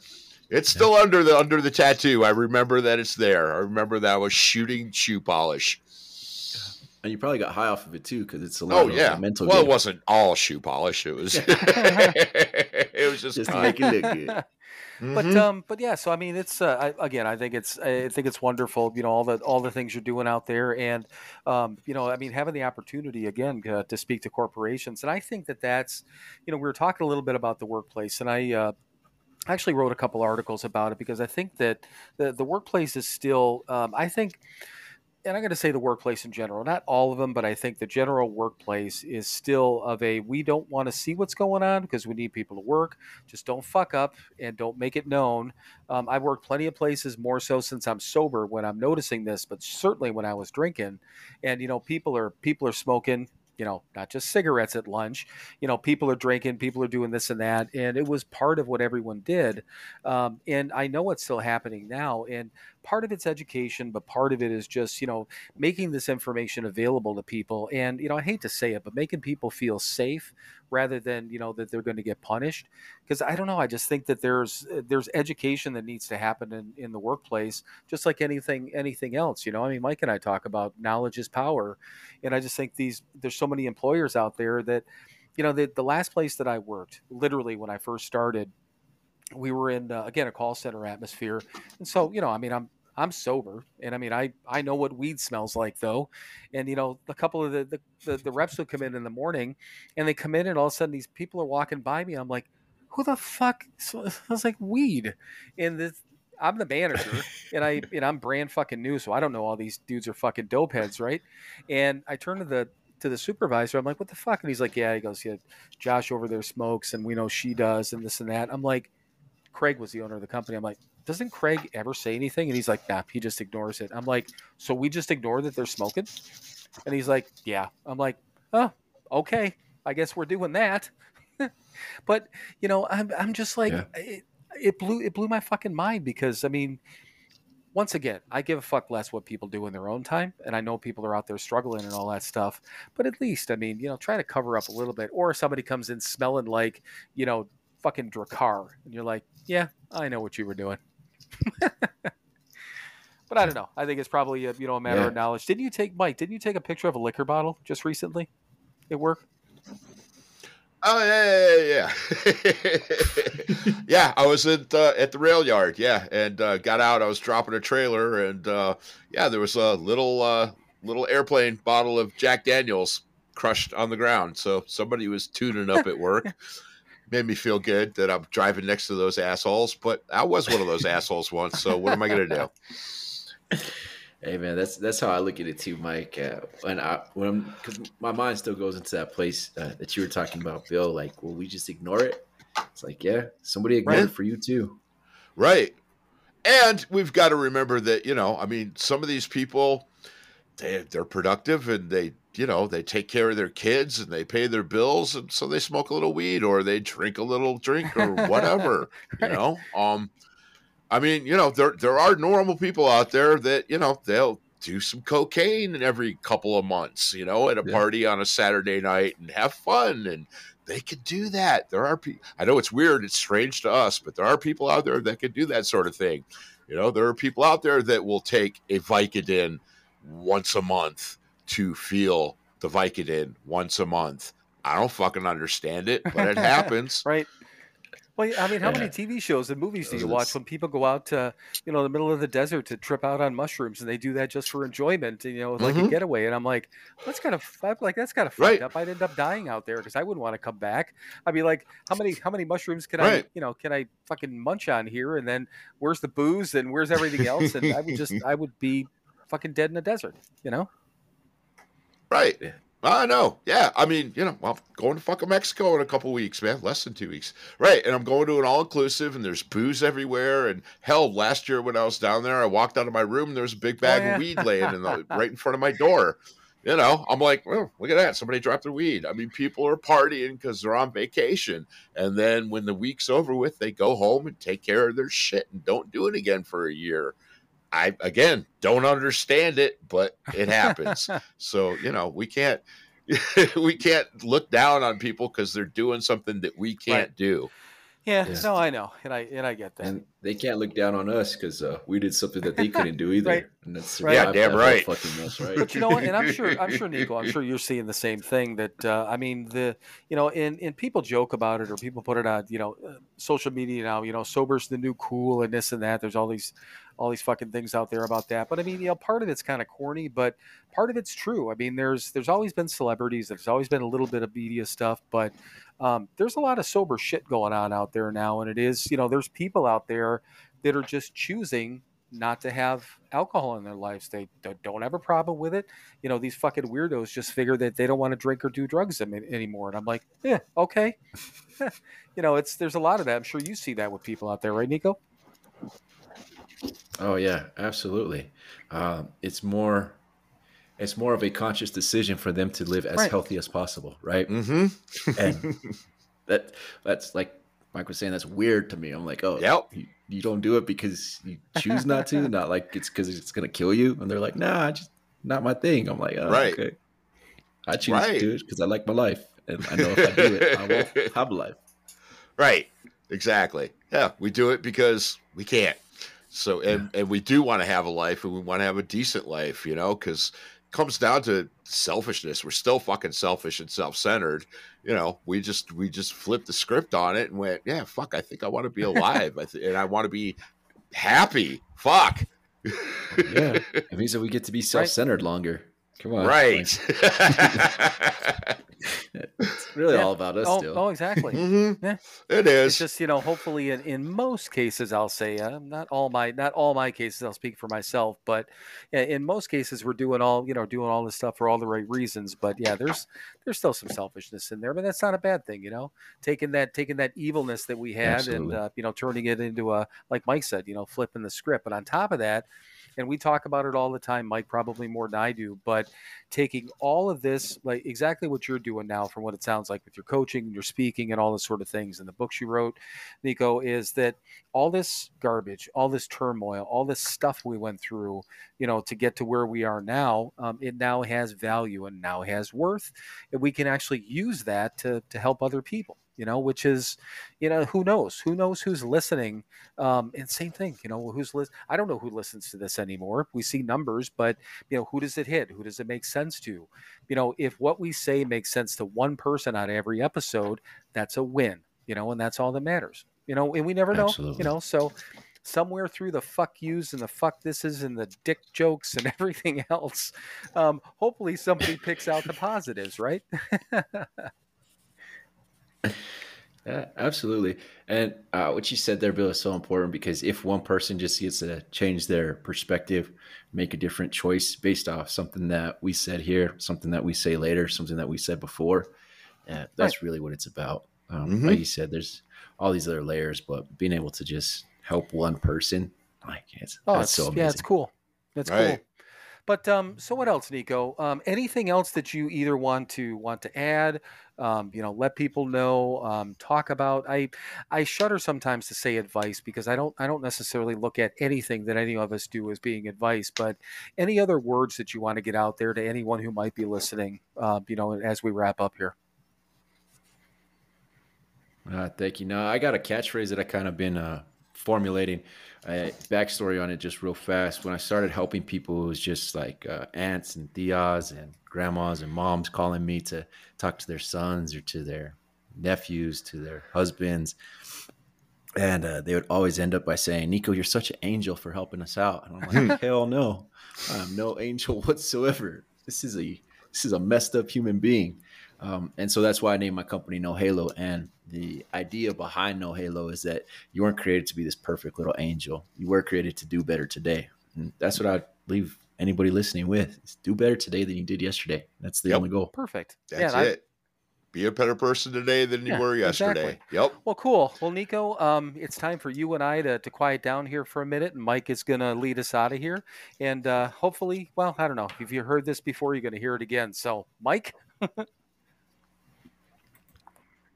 It's still under the under the tattoo. I remember that it's there. I remember that I was shooting shoe polish. and you probably got high off of it too because it's a lot Oh of yeah. mental. Well, it wasn't all shoe polish. It was. it was just. just to make it look good. But um, but yeah. So I mean, it's uh, I, again, I think it's I think it's wonderful. You know, all the all the things you're doing out there, and um, you know, I mean, having the opportunity again uh, to speak to corporations, and I think that that's, you know, we were talking a little bit about the workplace, and I. Uh, I actually wrote a couple articles about it because I think that the the workplace is still. Um, I think and I'm going to say the workplace in general, not all of them, but I think the general workplace is still of a we don't want to see what's going on because we need people to work. Just don't fuck up and don't make it known. Um, I've worked plenty of places, more so since I'm sober when I'm noticing this, but certainly when I was drinking. And you know, people are people are smoking. You know, not just cigarettes at lunch. You know, people are drinking, people are doing this and that, and it was part of what everyone did. Um, and I know it's still happening now. And part of it's education, but part of it is just, you know, making this information available to people. And, you know, I hate to say it, but making people feel safe rather than, you know, that they're going to get punished. Because I don't know, I just think that there's eh, there's education that needs to happen in, in the workplace, just like anything anything else. You know, I mean, Mike and I talk about knowledge is power. And I just think these there's so many employers out there that, you know, the, the last place that I worked, literally when I first started, we were in uh, again a call center atmosphere and so you know i mean i'm i'm sober and i mean i i know what weed smells like though and you know a couple of the the, the, reps would come in in the morning and they come in and all of a sudden these people are walking by me i'm like who the fuck so, i was like weed and this I'm the manager, and I and I'm brand fucking new, so I don't know all these dudes are fucking dope heads, right? And I turn to the to the supervisor. I'm like, "What the fuck?" And he's like, "Yeah." He goes, "Yeah, Josh over there smokes, and we know she does, and this and that." I'm like, Craig was the owner of the company. I'm like, doesn't Craig ever say anything? And he's like, nah, he just ignores it. I'm like, so we just ignore that they're smoking? And he's like, yeah. I'm like, oh, okay. I guess we're doing that. but you know, I'm I'm just like, Yeah. it, it blew it blew my fucking mind because I mean, once again, I give a fuck less what people do in their own time, and I know people are out there struggling and all that stuff. But at least, I mean, you know, try to cover up a little bit. Or somebody comes in smelling like, you know, fucking Drakkar, and you're like, yeah, I know what you were doing. but I don't know. I think it's probably a, you know a matter Yeah. of knowledge. Didn't you take Mike? Didn't you take a picture of a liquor bottle just recently at work? Oh yeah, yeah, yeah, yeah. yeah, I was at uh, at the rail yard, yeah, and uh, got out. I was dropping a trailer, and uh, yeah, there was a little uh, little airplane bottle of Jack Daniels crushed on the ground. So somebody was tuning up at work. Made me feel good that I'm driving next to those assholes, but I was one of those assholes once. So what am I gonna do? Hey man, that's that's how I look at it too, Mike. Uh, when I when I'm because my mind still goes into that place uh, that you were talking about, Bill. Like, will we just ignore it? It's like, yeah, somebody ignored Right. it for you too. Right. And we've got to remember that, you know, I mean, some of these people, they, they're productive and they, you know, they take care of their kids and they pay their bills. And so they smoke a little weed or they drink a little drink or whatever, you know? Um, I mean, you know, there, there are normal people out there that, you know, they'll do some cocaine every couple of months, you know, at a Yeah. party on a Saturday night and have fun and they could do that. There are people. I know it's weird, it's strange to us, but there are people out there that can do that sort of thing. You know, there are people out there that will take a Vicodin once a month to feel the Vicodin once a month. I don't fucking understand it, but it happens. right? Well, I mean, how many TV shows and movies do you watch when people go out to, you know, the middle of the desert to trip out on mushrooms and they do that just for enjoyment, you know, like a Mhm. getaway? And I'm like, that's kind of I'm like that's kind of fucked Right. up. I'd end up dying out there because I wouldn't want to come back. I'd be like, how many how many mushrooms can I, you know, can I fucking munch on here? And then where's the booze and where's everything else? And I would just I would be fucking dead in the desert, you know? Right. Yeah. I know. Yeah. I mean, you know, I'm going to fucking Mexico in a couple weeks, man. Less than two weeks. Right. And I'm going to an all inclusive and there's booze everywhere. And hell, last year when I was down there, I walked out of my room and there was a big oh, bag yeah. of weed laying in the, right in front of my door. You know, I'm like, well, look at that. Somebody dropped their weed. I mean, people are partying because they're on vacation. And then when the week's over with, they go home and take care of their shit and don't do it again for a year. I again don't understand it, but it happens. so you know we can't we can't look down on people because they're doing something that we can't Right. do. Yeah, Yeah. no, I know, and I and I get that. And they can't look down on us because uh, we did something that they couldn't do either. Right. And that's Right. Yeah, survived damn right. Fucking mess, right? but you know what and i'm sure i'm sure nico i'm sure you're seeing the same thing that uh, i mean the you know and, and people joke about it or people put it on you know uh, social media now you know sober's the new cool and this and that there's all these all these fucking things out there about that but i mean you know part of it's kind of corny but part of it's true i mean there's there's always been celebrities there's always been a little bit of media stuff but um, there's a lot of sober shit going on out there now and it is you know there's people out there that are just choosing not to have alcohol in their lives. They don't have a problem with it. You know, these fucking weirdos just figure that they don't want to drink or do drugs anymore. And I'm like, yeah, okay. you know, it's there's a lot of that. I'm sure you see that with people out there, right, Nico? Oh yeah, absolutely. Um, it's more, it's more of a conscious decision for them to live as Right. healthy as possible, right? Mm-hmm. And that that's like Mike was saying. That's weird to me. I'm like, oh, Yep. you, you don't do it because you choose not to, not like it's because it's gonna kill you. And they're like, nah, I just not my thing. I'm like, oh, Right. okay. I choose Right. to do it because I like my life, and I know if I do it, I won't have a life. Right. Exactly. Yeah, we do it because we can't. So and and we do want to have a life and we want to have a decent life, you know, because it comes down to selfishness. We're still fucking selfish and self-centered. You know, we just we just flipped the script on it and went, yeah, fuck, I think I want to be alive. I th- and I want to be happy. Fuck. Yeah, it means that we get to be self-centered longer. Come on, right. It's really Yeah. all about us Oh, oh, exactly. Mhm. Yeah. It It's just you know, hopefully, in, in most cases, I'll say uh, not all my not all my cases. I'll speak for myself, but yeah, in most cases, we're doing all you know, doing all this stuff for all the right reasons. But yeah, there's there's still some selfishness in there, but that's not a bad thing, you know. Taking that taking that evilness that we had Absolutely. and uh, you know, turning it into a like Mike said, you know, flipping the script. But on top of that, and we talk about it all the time, Mike probably more than I do, but taking all of this, like exactly what you're doing now, from what it sounds like with your coaching, and your speaking, and all this sort of things, and the books you wrote, Nico, is that all this garbage, all this turmoil, all this stuff we went through, you know, to get to where we are now, um, it now has value and now has worth, and we can actually use that to to help other people. You know, which is, you know, who knows? Who knows who's listening? Um, and same thing, you know, who's lis- I don't know who listens to this anymore. We see numbers, but you know, who does it hit? Who does it make sense to? You know, if what we say makes sense to one person on every episode, that's a win. You know, and that's all that matters. You know, and we never know. Absolutely. You know, so somewhere through the fuck yous and the fuck thises and the dick jokes and everything else, um, hopefully somebody picks out the positives, right? Yeah, absolutely. And uh, what you said there, Bill, is so important because if one person just gets to change their perspective, make a different choice based off something that we said here, something that we say later, something that we said before, uh, that's really what it's about. Um, Mhm. Like you said, there's all these other layers, but being able to just help one person, like it's, Oh, that's it's, so amazing. yeah, it's cool. That's cool. But um, so what else, Nico? Um, anything else that you either want to want to add? Um, you know, let people know, um, talk about. I I shudder sometimes to say advice because I don't I don't necessarily look at anything that any of us do as being advice. But any other words that you want to get out there to anyone who might be listening? Uh, you know, as we wrap up here. Uh, thank you. No, I got a catchphrase that I kind of been uh, formulating. Uh, backstory on it, just real fast. When I started helping people, it was just like uh, aunts and tias and grandmas and moms calling me to talk to their sons or to their nephews, to their husbands, and uh, they would always end up by saying, "Nico, you're such an angel for helping us out." And I'm like, "Hell no, I'm no angel whatsoever. This is a this is a messed up human being." Um, and so that's why I named my company No Halo. And the idea behind No Halo is that you weren't created to be this perfect little angel. You were created to do better today. And that's what I leave anybody listening with: is do better today than you did yesterday. That's the Yep. only goal. Perfect. That's yeah, I- it. Be a better person today than you Yeah, were yesterday. exactly. Yep. Well, cool. Well, Nico, um, it's time for you and I to, to quiet down here for a minute, and Mike is going to lead us out of here. And uh, hopefully, well, I don't know. If you heard this before, you're going to hear it again. So, Mike,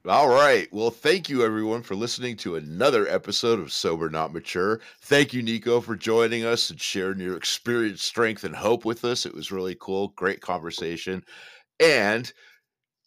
All right. Well, thank you everyone for listening to another episode of Sober Not Mature. Thank you, Nico, for joining us and sharing your experience, strength, and hope with us. It was really cool. Great conversation. And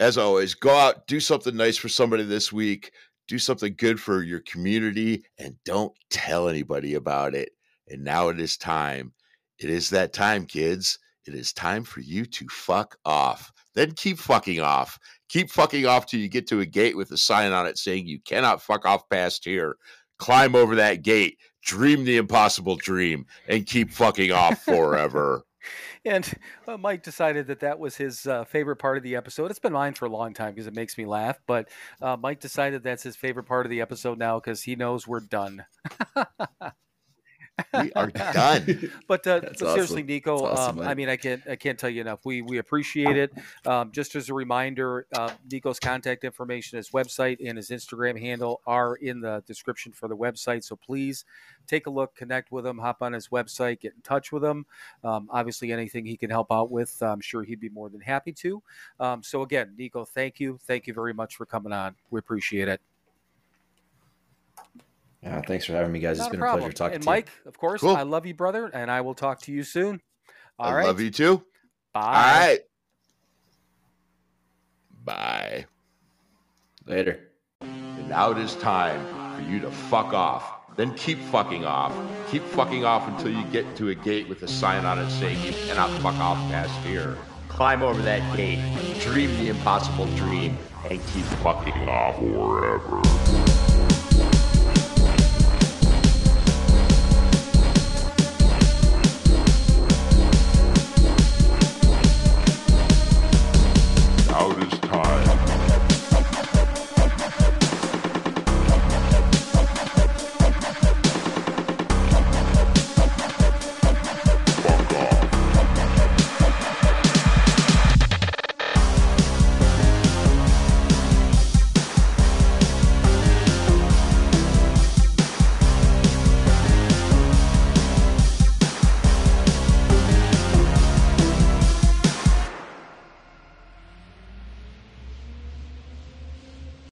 as always, go out, do something nice for somebody this week, do something good for your community, and don't tell anybody about it. And now it is time. It is that time, kids. It is time for you to fuck off. Then keep fucking off. Keep fucking off till you get to a gate with a sign on it saying you cannot fuck off past here. Climb over that gate, dream the impossible dream, and keep fucking off forever. And uh, Mike decided that that was his uh, favorite part of the episode. It's been mine for a long time because it makes me laugh. But uh, Mike decided that's his favorite part of the episode now because he knows we're done. we are done. but, uh, That's but seriously. Nico, awesome, um, I mean, I can't, I can't tell you enough. We we appreciate it. Um, just as a reminder, uh, Nico's contact information, his website, and his Instagram handle are in the description for the website. So please take a look, connect with him, hop on his website, get in touch with him. Um, obviously, anything he can help out with, I'm sure he'd be more than happy to. Um, so again, Nico, thank you, thank you very much for coming on. We appreciate it. Yeah, thanks for having me, guys. Not It's been a problem. pleasure talking and to Mike, of course, Cool. I love you, brother, and I will talk to you soon. All I right, love you too. Bye. All right. Bye. Later. And now it is time for you to fuck off. Then keep fucking off. Keep fucking off until you get to a gate with a sign on it saying you cannot fuck off past here. Climb over that gate, dream the impossible dream, and keep fucking off forever.